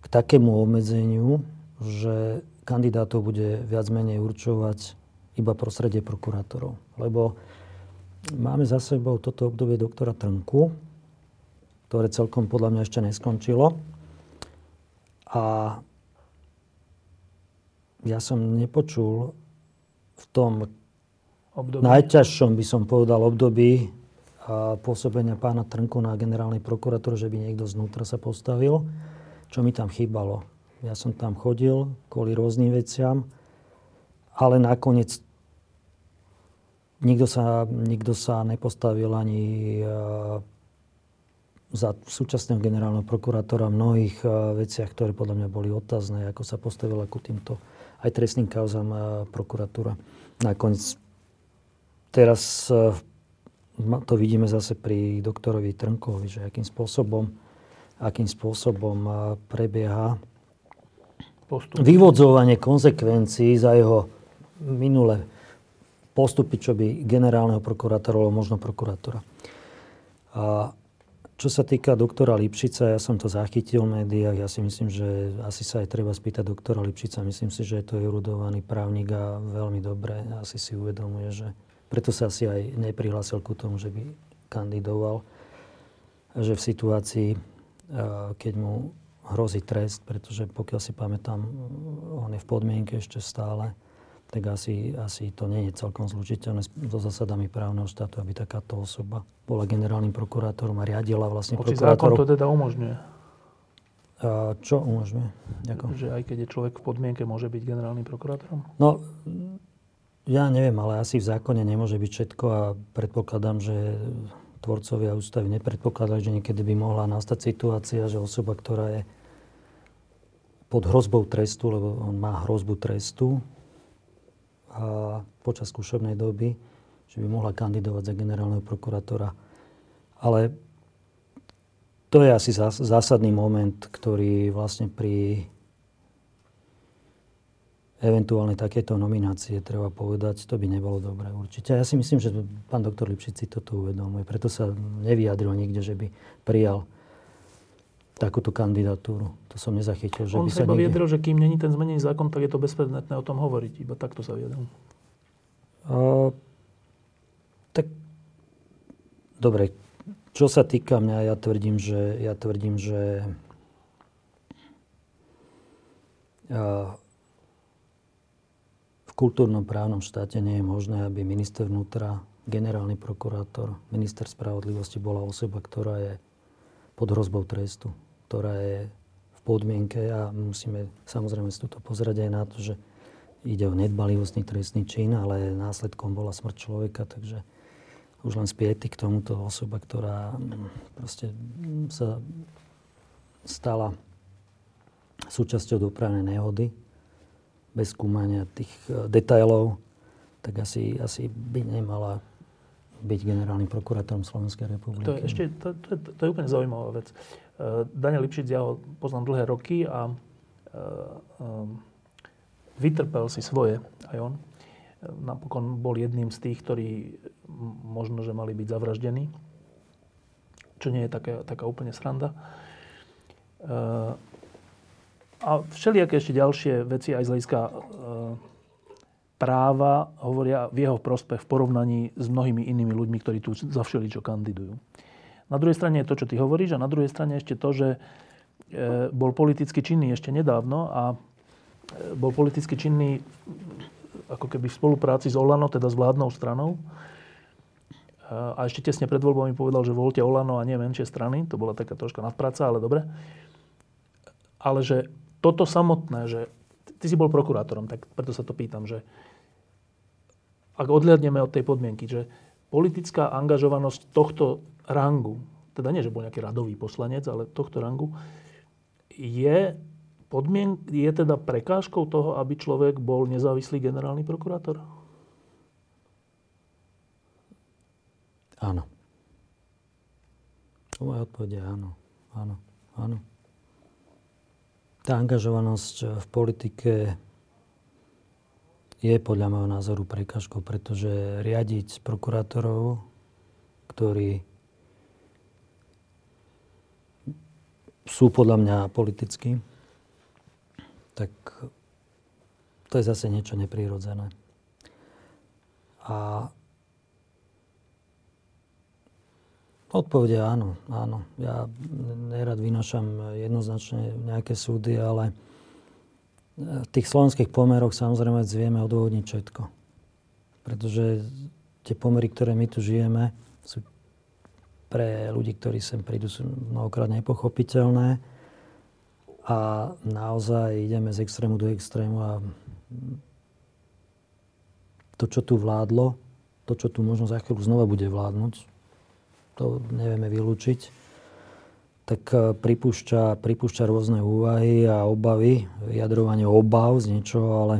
Speaker 2: k takému obmedzeniu, že kandidátov bude viac menej určovať iba prostredie prokurátorov. Lebo máme za sebou toto obdobie doktora Trnku, ktoré celkom podľa mňa ešte neskončilo. A ja som nepočul v tom období. najťažšom, by som povedal, období pôsobenia pána Trnku na generálnej prokuratúre, že by niekto znútra sa postavil, čo mi tam chýbalo. Ja som tam chodil kvôli rôznym veciam, ale nakoniec nikto sa, nikto sa nepostavil ani za súčasného generálneho prokurátora v mnohých veciach, ktoré podľa mňa boli otázne, ako sa postavila ku týmto aj trestným kauzám prokuratúra. Nakoniec teraz e, to vidíme zase pri doktorovi Trnkovi, že akým spôsobom, akým spôsobom e, prebieha Postup. vyvodzovanie konsekvencií za jeho minulé postupy, čo by generálneho prokurátora alebo možno prokurátora. A čo sa týka doktora Lipšica, ja som to zachytil v médiách. Ja si myslím, že asi sa aj treba spýtať doktora Lipšica. Myslím si, že je to erudovaný právnik a veľmi dobre asi si uvedomuje, že preto sa asi aj neprihlásil ku tomu, že by kandidoval. Že v situácii, keď mu hrozí trest, pretože pokiaľ si pamätám, on je v podmienke ešte stále, tak asi, asi to nie je celkom zlučiteľné so zásadami právneho štátu, aby takáto osoba bola generálnym prokurátorom a riadila vlastne
Speaker 1: Hoci zákon to teda umožňuje.
Speaker 2: A čo umožňuje? Ďakujem.
Speaker 1: Že aj keď je človek v podmienke, môže byť generálnym prokurátorom?
Speaker 2: No, ja neviem, ale asi v zákone nemôže byť všetko a predpokladám, že tvorcovia ústavy nepredpokladali, že niekedy by mohla nastať situácia, že osoba, ktorá je pod hrozbou trestu, lebo on má hrozbu trestu, a počas skúšobnej doby, že by mohla kandidovať za generálneho prokurátora. Ale to je asi zásadný moment, ktorý vlastne pri eventuálne takéto nominácie, treba povedať, to by nebolo dobré určite. Ja si myslím, že pán doktor Lipšic si toto uvedomuje. Preto sa nevyjadril nikde, že by prijal takúto kandidatúru. To som nezachytil. Že
Speaker 1: On
Speaker 2: by
Speaker 1: sa niekde... vyjadril, že kým není ten zmenený zákon, tak je to bezpredmetné o tom hovoriť. Iba takto sa vyjadril. Uh,
Speaker 2: tak dobre. Čo sa týka mňa, ja tvrdím, že, ja tvrdím, že uh, v kultúrnom právnom štáte nie je možné, aby minister vnútra, generálny prokurátor, minister spravodlivosti bola osoba, ktorá je pod hrozbou trestu ktorá je v podmienke a musíme samozrejme si toto pozrieť aj na to, že ide o nedbalivostný trestný čin, ale následkom bola smrť človeka, takže už len spiety k tomuto osoba, ktorá mm, proste sa stala súčasťou dopravnej nehody bez skúmania tých e, detailov, tak asi, asi by nemala byť generálnym prokurátorom Slovenskej republiky.
Speaker 1: To je, ešte, to, to, to, to je úplne zaujímavá vec. Uh, Daniel Lipšic, ja ho poznám dlhé roky a uh, um, vytrpel si svoje, aj on. Napokon bol jedným z tých, ktorí možno, že mali byť zavraždení, čo nie je taká, taká úplne sranda. A všelijaké ešte ďalšie veci aj z hľadiska práva hovoria v jeho prospech v porovnaní s mnohými inými ľuďmi, ktorí tu za všeličo kandidujú. Na druhej strane je to, čo ty hovoríš a na druhej strane ešte to, že e, bol politicky činný ešte nedávno a e, bol politicky činný ako keby v spolupráci s Olano, teda s vládnou stranou. A ešte tesne pred voľbami povedal, že voľte Olano a nie menšie strany. To bola taká troška nadpráca, ale dobre. Ale že toto samotné, že ty si bol prokurátorom, tak preto sa to pýtam, že ak odhľadneme od tej podmienky, že politická angažovanosť tohto rangu, teda nie, že bol nejaký radový poslanec, ale tohto rangu, je, podmien, je teda prekážkou toho, aby človek bol nezávislý generálny prokurátor?
Speaker 2: Áno. Moja odpoveď je áno. Áno. Áno. Tá angažovanosť v politike je podľa môjho názoru prekažkou, pretože riadiť prokurátorov, ktorí sú podľa mňa politickí, tak to je zase niečo neprirodzené. A odpovede áno, áno. Ja nerad vynašam jednoznačne nejaké súdy, ale v tých slovenských pomeroch samozrejme vieme odôvodniť všetko. Pretože tie pomery, ktoré my tu žijeme, sú pre ľudí, ktorí sem prídu, sú mnohokrát nepochopiteľné. A naozaj ideme z extrému do extrému a to, čo tu vládlo, to, čo tu možno za chvíľu znova bude vládnuť, to nevieme vylúčiť tak e, pripúšťa, pripúšťa rôzne úvahy a obavy, vyjadrovanie obav z niečoho, ale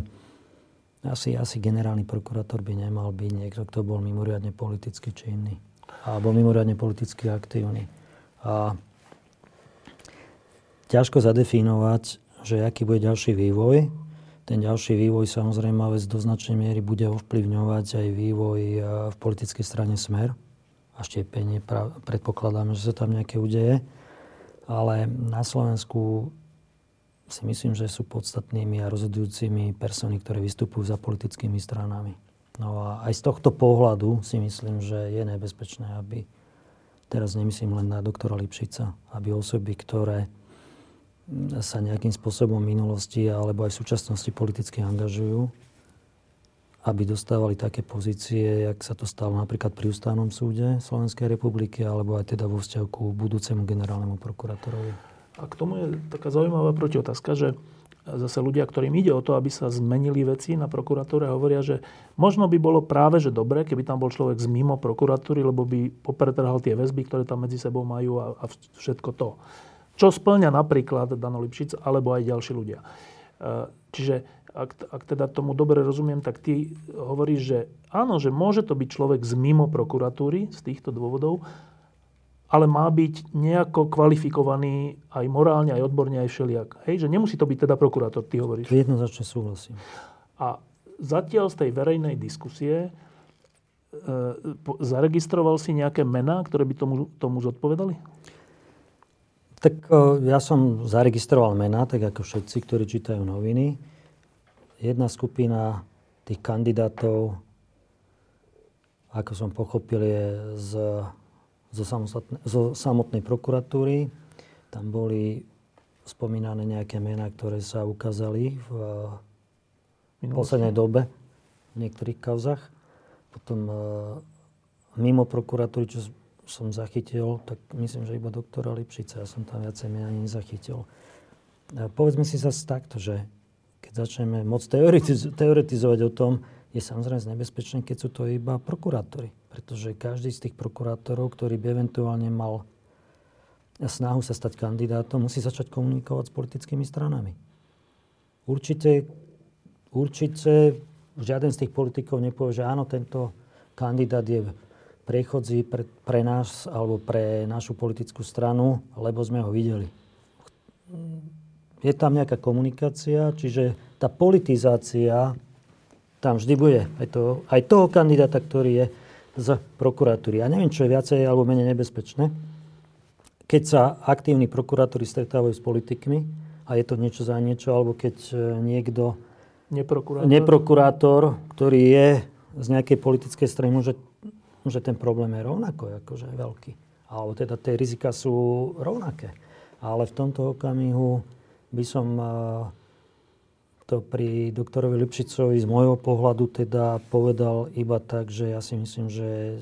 Speaker 2: asi, asi generálny prokurátor by nemal byť niekto, kto bol mimoriadne politicky činný alebo mimoriadne politicky aktívny. A ťažko zadefinovať, že aký bude ďalší vývoj. Ten ďalší vývoj samozrejme ale do značnej miery bude ovplyvňovať aj vývoj e, v politickej strane Smer a štiepenie. Predpokladáme, že sa tam nejaké udeje ale na Slovensku si myslím, že sú podstatnými a rozhodujúcimi persony, ktoré vystupujú za politickými stranami. No a aj z tohto pohľadu si myslím, že je nebezpečné, aby, teraz nemyslím len na doktora Lipšica, aby osoby, ktoré sa nejakým spôsobom v minulosti alebo aj v súčasnosti politicky angažujú, aby dostávali také pozície, jak sa to stalo napríklad pri ústavnom súde Slovenskej republiky, alebo aj teda vo vzťahu k budúcemu generálnemu prokurátorovi.
Speaker 1: A k tomu je taká zaujímavá protiotázka, že zase ľudia, ktorým ide o to, aby sa zmenili veci na prokuratúre, hovoria, že možno by bolo práve, že dobre, keby tam bol človek z mimo prokuratúry, lebo by popretrhal tie väzby, ktoré tam medzi sebou majú a, a všetko to. Čo splňa napríklad Dano Lipšic, alebo aj ďalší ľudia. E, čiže ak, ak teda tomu dobre rozumiem, tak ty hovoríš, že áno, že môže to byť človek z mimo prokuratúry z týchto dôvodov, ale má byť nejako kvalifikovaný aj morálne, aj odborne, aj všelijak. Hej, že nemusí to byť teda prokurátor, ty hovoríš.
Speaker 2: Jednoznačne súhlasím.
Speaker 1: A zatiaľ z tej verejnej diskusie e, zaregistroval si nejaké mená, ktoré by tomu, tomu zodpovedali?
Speaker 2: Tak e, ja som zaregistroval mená, tak ako všetci, ktorí čítajú noviny jedna skupina tých kandidátov, ako som pochopil, je z, zo, zo samotnej prokuratúry. Tam boli spomínané nejaké mená, ktoré sa ukázali v, v poslednej dobe v niektorých kauzach. Potom e, mimo prokuratúry, čo som zachytil, tak myslím, že iba doktora Lipšica. Ja som tam viacej mena nezachytil. E, povedzme si zase takto, že keď začneme teoretiz- teoretizovať o tom, je samozrejme nebezpečné, keď sú to iba prokurátori. Pretože každý z tých prokurátorov, ktorý by eventuálne mal snahu sa stať kandidátom, musí začať komunikovať s politickými stranami. Určite, určite žiaden z tých politikov nepovie, že áno, tento kandidát je priechodzí pre, pre nás alebo pre našu politickú stranu, lebo sme ho videli je tam nejaká komunikácia, čiže tá politizácia tam vždy bude. Aj, to, aj toho kandidáta, ktorý je z prokuratúry. Ja neviem, čo je viacej alebo menej nebezpečné. Keď sa aktívni prokurátori stretávajú s politikmi a je to niečo za niečo, alebo keď e, niekto
Speaker 1: Neprokurátor?
Speaker 2: Neprokurátor, ktorý je z nejakej politickej strany, môže, môže ten problém je rovnako akože veľký. Alebo teda tie rizika sú rovnaké. Ale v tomto okamihu by som to pri doktorovi Lipšicovi z môjho pohľadu teda povedal iba tak, že ja si myslím, že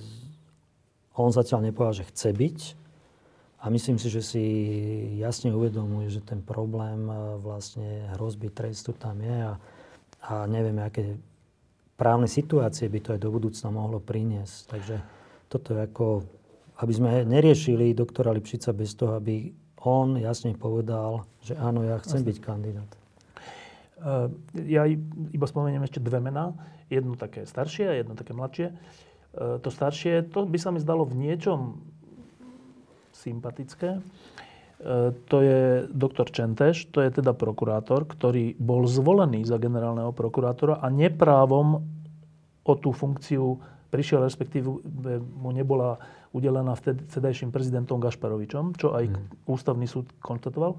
Speaker 2: on zatiaľ nepovedal, že chce byť. A myslím si, že si jasne uvedomuje, že ten problém e, vlastne hrozby trestu tam je a, a neviem, aké právne situácie by to aj do budúcna mohlo priniesť. Takže toto je ako, aby sme neriešili doktora Lipšica bez toho, aby on jasne povedal, že áno, ja chcem byť kandidát.
Speaker 1: Eh, ja iba spomeniem ešte dve mená. Jedno také staršie a jedno také mladšie. Eh, to staršie, to by sa mi zdalo v niečom sympatické. Eh, to je doktor Čenteš, to je teda prokurátor, ktorý bol zvolený za generálneho prokurátora a neprávom o tú funkciu prišiel, respektíve mu nebola udelená vtedajším prezidentom Gašparovičom, čo aj hmm. ústavný súd konštatoval,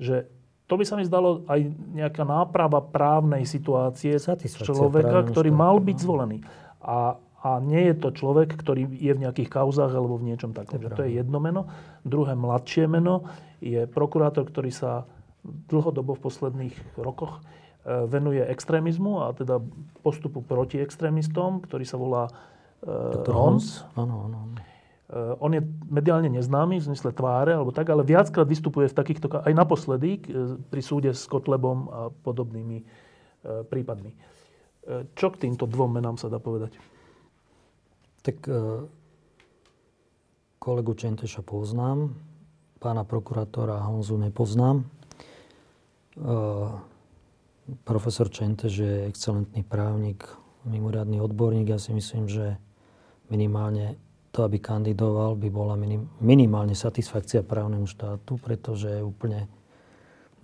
Speaker 1: že to by sa mi zdalo aj nejaká náprava právnej situácie človeka, ktorý mal byť zvolený. A, a nie je to človek, ktorý je v nejakých kauzách alebo v niečom takom. To, to je jedno meno. Druhé mladšie meno je prokurátor, ktorý sa dlhodobo v posledných rokoch e, venuje extrémizmu a teda postupu proti extrémistom, ktorý sa volá uh, Hons.
Speaker 2: Áno, áno.
Speaker 1: Eh, on je mediálne neznámy v zmysle tváre alebo tak, ale viackrát vystupuje v takýchto, aj naposledy eh, pri súde s Kotlebom a podobnými eh, prípadmi. Čo k týmto dvom menám sa dá povedať?
Speaker 2: Tak kolegu Čenteša poznám, pána prokurátora Honzu nepoznám. Profesor Čenteš je excelentný právnik, mimoriadný odborník. Ja si myslím, že minimálne to, aby kandidoval, by bola minim, minimálne satisfakcia právnemu štátu, pretože je úplne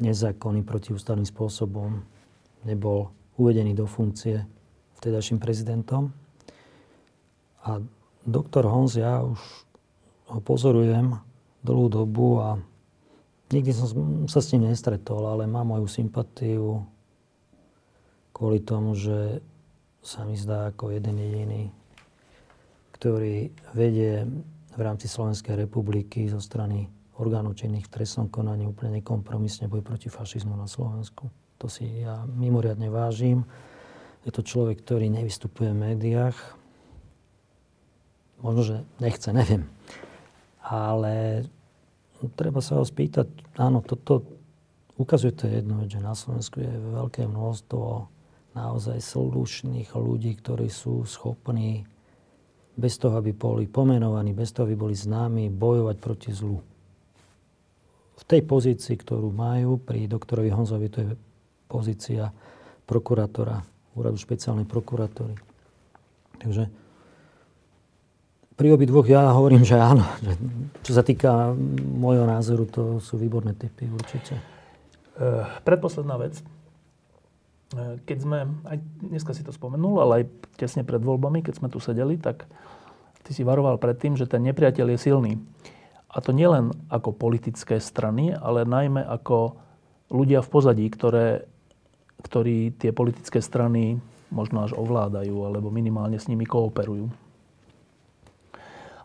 Speaker 2: nezákonný protiústavným spôsobom nebol uvedený do funkcie vtedajším prezidentom. A doktor Honz, ja už ho pozorujem dlhú dobu a nikdy som sa s ním nestretol, ale mám moju sympatiu kvôli tomu, že sa mi zdá ako jeden jediný ktorý vedie v rámci Slovenskej republiky zo strany orgánov činných v trestnom konaní úplne nekompromisne boj proti fašizmu na Slovensku. To si ja mimoriadne vážim. Je to človek, ktorý nevystupuje v médiách. Možno, že nechce, neviem. Ale treba sa ho spýtať, áno, toto ukazuje to jedno, že na Slovensku je veľké množstvo naozaj slušných ľudí, ktorí sú schopní bez toho, aby boli pomenovaní, bez toho, aby boli známi, bojovať proti zlu. V tej pozícii, ktorú majú pri doktorovi Honzovi, to je pozícia prokurátora, úradu špeciálnej prokuratúry. Takže pri obi dvoch ja hovorím, že áno. Že, čo sa týka môjho názoru, to sú výborné typy určite.
Speaker 1: Uh, predposledná vec. E, keď sme, aj dneska si to spomenul, ale aj tesne pred voľbami, keď sme tu sedeli, tak ty si varoval pred tým, že ten nepriateľ je silný. A to nielen ako politické strany, ale najmä ako ľudia v pozadí, ktoré, ktorí tie politické strany možno až ovládajú, alebo minimálne s nimi kooperujú.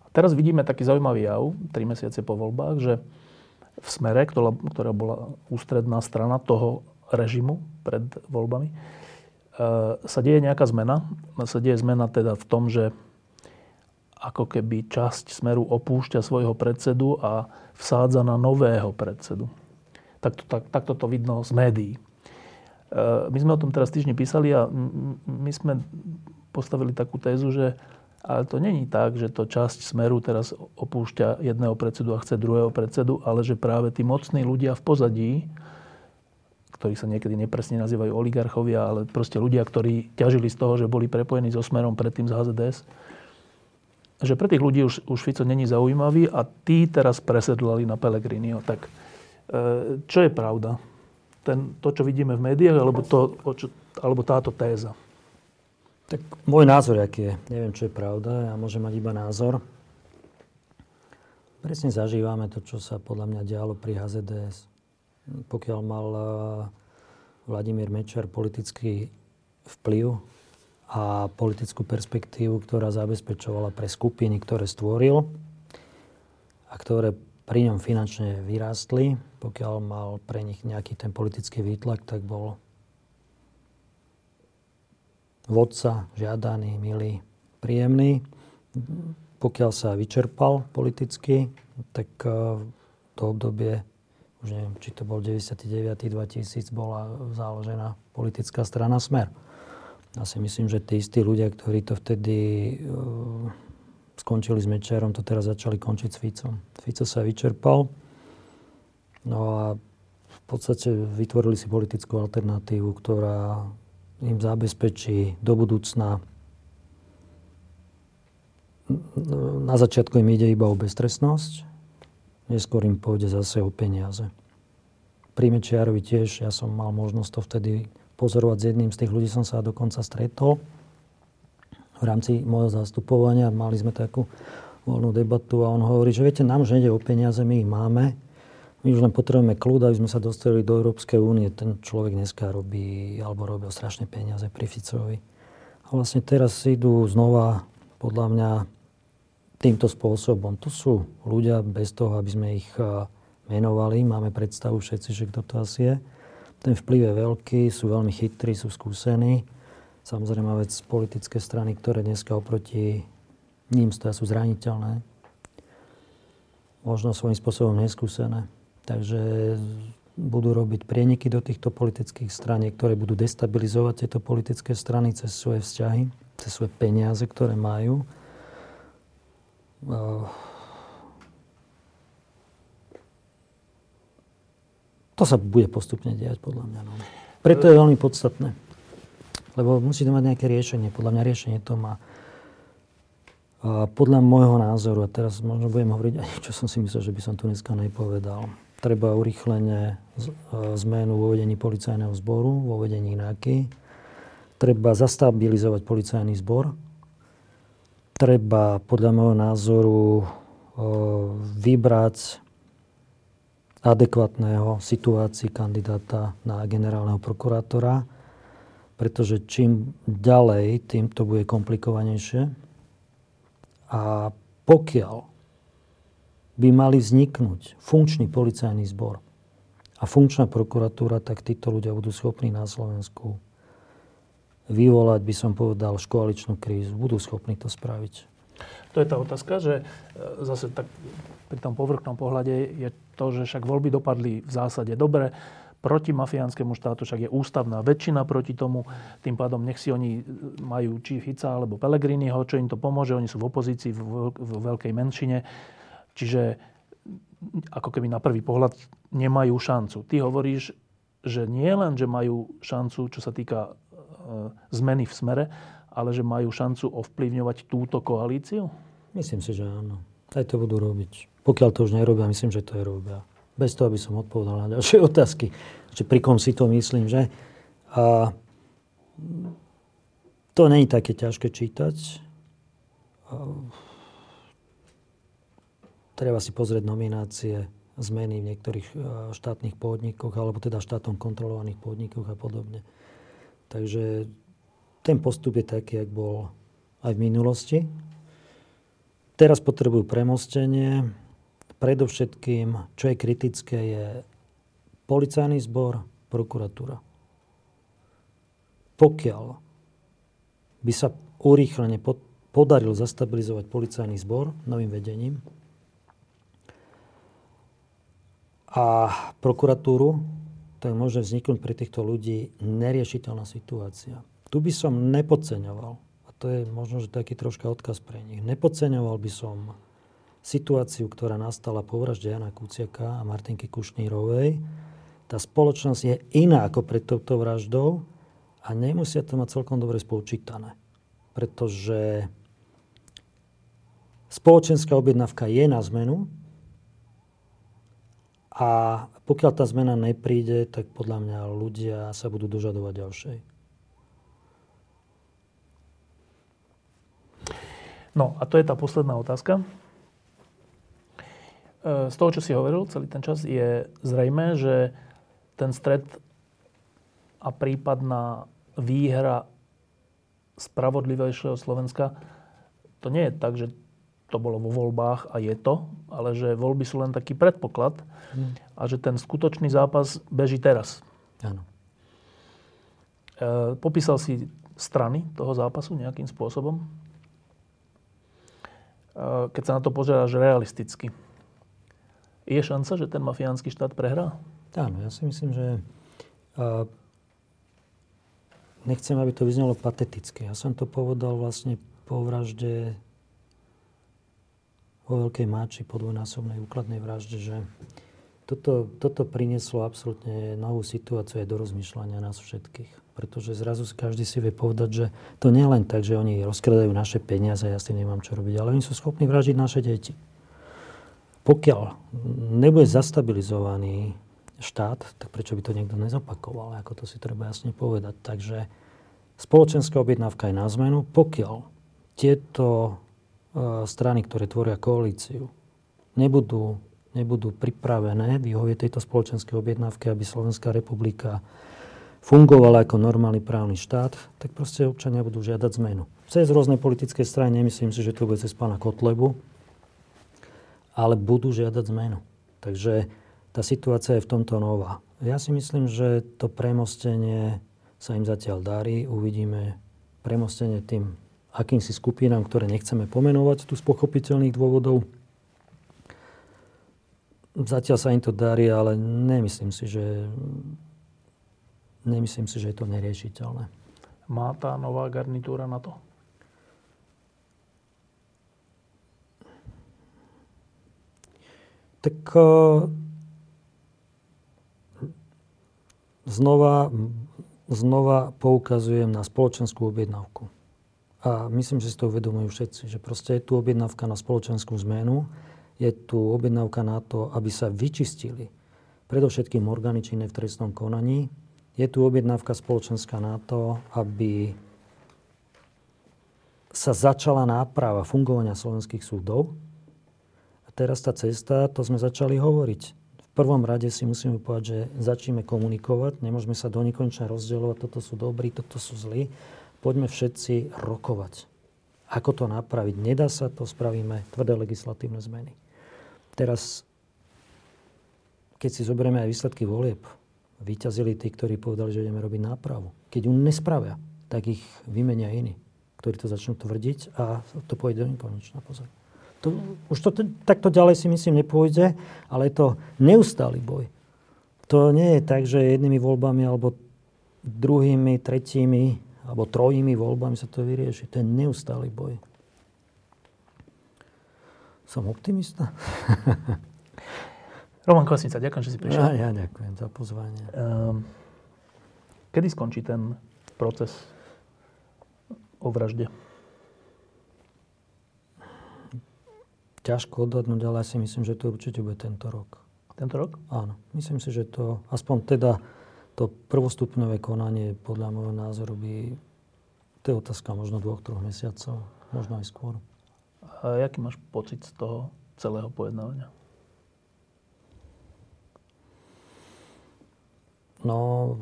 Speaker 1: A teraz vidíme taký zaujímavý jav, tri mesiace po voľbách, že v smere, ktorá, ktorá bola ústredná strana toho režimu pred voľbami, e, sa deje nejaká zmena. Sa deje zmena teda v tom, že ako keby časť Smeru opúšťa svojho predsedu a vsádza na nového predsedu. Takto, tak, takto to vidno z médií. E, my sme o tom teraz týždni písali a my sme postavili takú tézu, že ale to není tak, že to časť Smeru teraz opúšťa jedného predsedu a chce druhého predsedu, ale že práve tí mocní ľudia v pozadí, ktorí sa niekedy nepresne nazývajú oligarchovia, ale proste ľudia, ktorí ťažili z toho, že boli prepojení so Smerom predtým z HZDS, že pre tých ľudí už, už Fico není zaujímavý a tí teraz presedlali na Pellegriniho. Tak e, čo je pravda? Ten, to, čo vidíme v médiách, alebo, to, čo, alebo táto téza?
Speaker 2: Tak môj názor, aký je. Neviem, čo je pravda. Ja môžem mať iba názor. Presne zažívame to, čo sa podľa mňa dialo pri HZDS pokiaľ mal eh, Vladimír Mečer politický vplyv a politickú perspektívu, ktorá zabezpečovala pre skupiny, ktoré stvoril a ktoré pri ňom finančne vyrástli. Pokiaľ mal pre nich nejaký ten politický výtlak, tak bol vodca, žiadaný, milý, príjemný. Pokiaľ sa vyčerpal politicky, tak eh, to obdobie, už neviem, či to bol 99. 2000, bola založená politická strana Smer. Ja si myslím, že tí istí ľudia, ktorí to vtedy uh, skončili s Mečerom, to teraz začali končiť s Ficom. Fico sa vyčerpal. No a v podstate vytvorili si politickú alternatívu, ktorá im zabezpečí do budúcna na začiatku im ide iba o beztrestnosť, neskôr im pôjde zase o peniaze. Pri Mečiarovi tiež, ja som mal možnosť to vtedy pozorovať s jedným z tých ľudí, som sa dokonca stretol v rámci môjho zastupovania. Mali sme takú voľnú debatu a on hovorí, že viete, nám už nejde o peniaze, my ich máme. My už len potrebujeme kľud, aby sme sa dostali do Európskej únie. Ten človek dneska robí, alebo robil strašne peniaze pri Ficovi. A vlastne teraz idú znova, podľa mňa, týmto spôsobom. To sú ľudia bez toho, aby sme ich menovali. Máme predstavu všetci, že kto to asi je. Ten vplyv je veľký, sú veľmi chytrí, sú skúsení. Samozrejme vec politické strany, ktoré dneska oproti ním stoja, sú zraniteľné. Možno svojím spôsobom neskúsené. Takže budú robiť prieniky do týchto politických strán, ktoré budú destabilizovať tieto politické strany cez svoje vzťahy, cez svoje peniaze, ktoré majú. To sa bude postupne diať, podľa mňa. No. Preto je veľmi podstatné. Lebo musí to mať nejaké riešenie. Podľa mňa riešenie to má. Podľa môjho názoru, a teraz možno budem hovoriť aj, čo som si myslel, že by som tu dneska nepovedal. Treba urychlenie zmenu vo vedení policajného zboru, vo vedení NAKY. Treba zastabilizovať policajný zbor. Treba podľa môjho názoru vybrať adekvátneho situácii kandidáta na generálneho prokurátora, pretože čím ďalej, tým to bude komplikovanejšie. A pokiaľ by mali vzniknúť funkčný policajný zbor a funkčná prokuratúra, tak títo ľudia budú schopní na Slovensku vyvolať, by som povedal, škoaličnú krízu. Budú schopní to spraviť.
Speaker 1: To je tá otázka, že e, zase tak pri tom povrchnom pohľade je to, že však voľby dopadli v zásade dobre, proti mafiánskému štátu, však je ústavná väčšina proti tomu, tým pádom nech si oni majú či Fica alebo Pelegriniho, čo im to pomôže, oni sú v opozícii v, v veľkej menšine, čiže ako keby na prvý pohľad nemajú šancu. Ty hovoríš, že nie len, že majú šancu, čo sa týka e, zmeny v smere, ale že majú šancu ovplyvňovať túto koalíciu?
Speaker 2: Myslím si, že áno. Aj to budú robiť. Pokiaľ to už nerobia, myslím, že to je robia. Bez toho, aby som odpovedal na ďalšie otázky. Že pri kom si to myslím, že? A to není také ťažké čítať. Treba si pozrieť nominácie, zmeny v niektorých štátnych podnikoch, alebo teda štátom kontrolovaných podnikoch a podobne. Takže ten postup je taký, jak bol aj v minulosti. Teraz potrebujú premostenie. Predovšetkým, čo je kritické, je policajný zbor, prokuratúra. Pokiaľ by sa urýchlene podaril zastabilizovať policajný zbor novým vedením a prokuratúru, tak môže vzniknúť pre týchto ľudí neriešiteľná situácia. Tu by som nepodceňoval to je možno, že taký troška odkaz pre nich. Nepodceňoval by som situáciu, ktorá nastala po vražde Jana Kuciaka a Martinky Kušnírovej. Tá spoločnosť je iná ako pred touto vraždou a nemusia to mať celkom dobre spočítané. Pretože spoločenská objednávka je na zmenu a pokiaľ tá zmena nepríde, tak podľa mňa ľudia sa budú dožadovať ďalšej.
Speaker 1: No a to je tá posledná otázka. E, z toho, čo si hovoril celý ten čas, je zrejme, že ten stred a prípadná výhra spravodlivejšieho Slovenska, to nie je tak, že to bolo vo voľbách a je to, ale že voľby sú len taký predpoklad mm. a že ten skutočný zápas beží teraz.
Speaker 2: Áno.
Speaker 1: E, popísal si strany toho zápasu nejakým spôsobom? E, keď sa na to pozeráš realisticky. Je šanca, že ten mafiánsky štát prehrá?
Speaker 2: Áno, ja si myslím, že uh, nechcem, aby to vyznelo pateticky. Ja som to povedal vlastne po vražde vo Veľkej Máči, po dvojnásobnej úkladnej vražde, že toto, toto prinieslo absolútne novú situáciu aj do rozmýšľania nás všetkých pretože zrazu každý si vie povedať, že to nie je len tak, že oni rozkradajú naše peniaze a ja s tým nemám čo robiť, ale oni sú schopní vražiť naše deti. Pokiaľ nebude zastabilizovaný štát, tak prečo by to niekto nezopakoval, ako to si treba jasne povedať. Takže spoločenská objednávka je na zmenu, pokiaľ tieto strany, ktoré tvoria koalíciu, nebudú, nebudú pripravené vyhovieť tejto spoločenskej objednávke, aby Slovenská republika fungoval ako normálny právny štát, tak proste občania budú žiadať zmenu. Cez rôzne politické strany, nemyslím si, že to bude cez pána Kotlebu, ale budú žiadať zmenu. Takže tá situácia je v tomto nová. Ja si myslím, že to premostenie sa im zatiaľ darí. Uvidíme premostenie tým akýmsi skupinám, ktoré nechceme pomenovať tu z pochopiteľných dôvodov. Zatiaľ sa im to darí, ale nemyslím si, že nemyslím si, že je to neriešiteľné.
Speaker 1: Má tá nová garnitúra na to?
Speaker 2: Tak znova, znova poukazujem na spoločenskú objednávku. A myslím, že si to uvedomujú všetci, že proste je tu objednávka na spoločenskú zmenu, je tu objednávka na to, aby sa vyčistili predovšetkým orgány činné v trestnom konaní, je tu objednávka spoločenská na to, aby sa začala náprava fungovania slovenských súdov. A teraz tá cesta, to sme začali hovoriť. V prvom rade si musíme povedať, že začneme komunikovať, nemôžeme sa do nekonečna rozdielovať, toto sú dobrí, toto sú zlí. Poďme všetci rokovať. Ako to napraviť? Nedá sa to, spravíme tvrdé legislatívne zmeny. Teraz, keď si zoberieme aj výsledky volieb, vyťazili tí, ktorí povedali, že ideme robiť nápravu. Keď ju nespravia, tak ich vymenia iní, ktorí to začnú tvrdiť a to pôjde do nekonečna. Pozor. To, už to takto ďalej si myslím nepôjde, ale je to neustály boj. To nie je tak, že jednými voľbami alebo druhými, tretími alebo trojimi voľbami sa to vyrieši. To je neustály boj. Som optimista.
Speaker 1: Roman Kvasnica, ďakujem, že si prišiel.
Speaker 2: Ja, ja ďakujem za pozvanie. Um,
Speaker 1: kedy skončí ten proces o vražde?
Speaker 2: Ťažko odhadnúť, ale ja si myslím, že to určite bude tento rok.
Speaker 1: Tento rok?
Speaker 2: Áno. Myslím si, že to, aspoň teda to prvostupňové konanie podľa môjho názoru by, to je otázka možno dvoch, troch mesiacov, možno aj skôr.
Speaker 1: A aký máš pocit z toho celého pojednávania?
Speaker 2: No,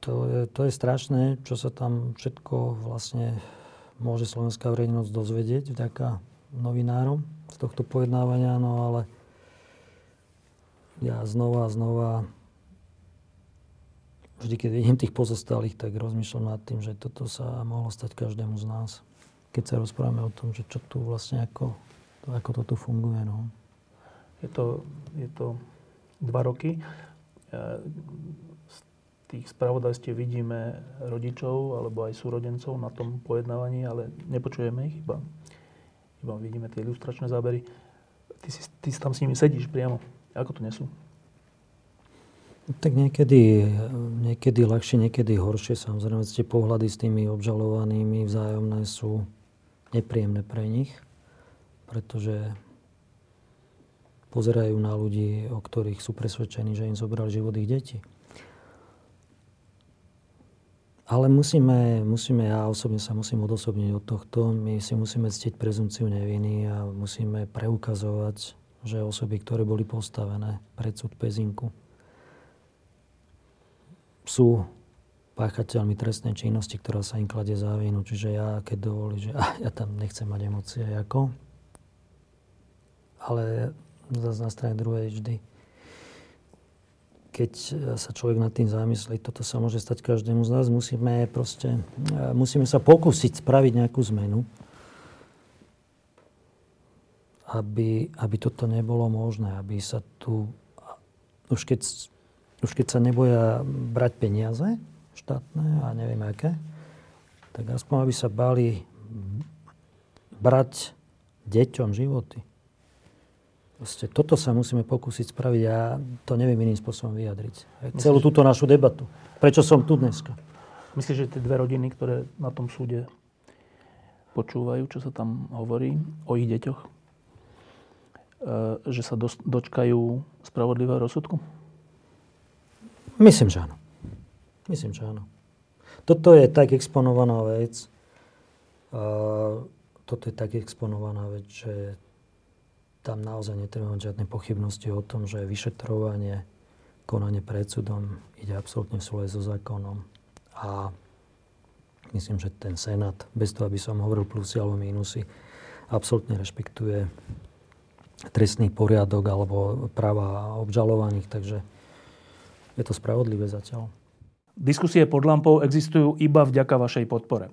Speaker 2: to je, to je strašné, čo sa tam všetko vlastne môže slovenská verejnosť dozvedieť vďaka novinárom z tohto pojednávania, no ale ja znova a znova vždy, keď vidím tých pozostalých, tak rozmýšľam nad tým, že toto sa mohlo stať každému z nás. Keď sa rozprávame o tom, že čo tu vlastne ako ako to tu funguje. No.
Speaker 1: Je, to, je to dva roky. E, z tých spravodajstiev vidíme rodičov alebo aj súrodencov na tom pojednávaní, ale nepočujeme ich, iba, iba vidíme tie ilustračné zábery. Ty, si, ty tam s nimi sedíš priamo. Ako to nesú?
Speaker 2: Tak niekedy, niekedy ľahšie, niekedy horšie. Samozrejme, tie pohľady s tými obžalovanými vzájomné sú nepríjemné pre nich pretože pozerajú na ľudí, o ktorých sú presvedčení, že im zobrali život ich deti. Ale musíme, musíme, ja osobne sa musím odosobniť od tohto, my si musíme ctiť prezumciu neviny a musíme preukazovať, že osoby, ktoré boli postavené pred súd Pezinku, sú páchateľmi trestnej činnosti, ktorá sa im kladie za vínu. Čiže ja, keď dovolí, že ja tam nechcem mať emócie ako, ale zase na strane druhej vždy, keď sa človek nad tým zamyslí, toto sa môže stať každému z nás, musíme proste, musíme sa pokúsiť spraviť nejakú zmenu, aby, aby toto nebolo možné, aby sa tu, už keď, už keď sa neboja brať peniaze, štátne a neviem aké, tak aspoň aby sa bali brať deťom životy. Proste toto sa musíme pokúsiť spraviť a to neviem iným spôsobom vyjadriť. Myslíš, Celú túto našu debatu. Prečo som tu dneska?
Speaker 1: Myslíš, že tie dve rodiny, ktoré na tom súde počúvajú, čo sa tam hovorí o ich deťoch, e, že sa dočkajú spravodlivého rozsudku?
Speaker 2: Myslím, že áno. Myslím, že áno. Toto je tak exponovaná vec, toto je tak exponovaná vec, že tam naozaj netreba mať žiadne pochybnosti o tom, že vyšetrovanie, konanie pred súdom ide absolútne v súlade so zákonom. A myslím, že ten Senát, bez toho, aby som hovoril plusy alebo mínusy, absolútne rešpektuje trestný poriadok alebo práva obžalovaných, takže je to spravodlivé zatiaľ.
Speaker 1: Diskusie pod lampou existujú iba vďaka vašej podpore.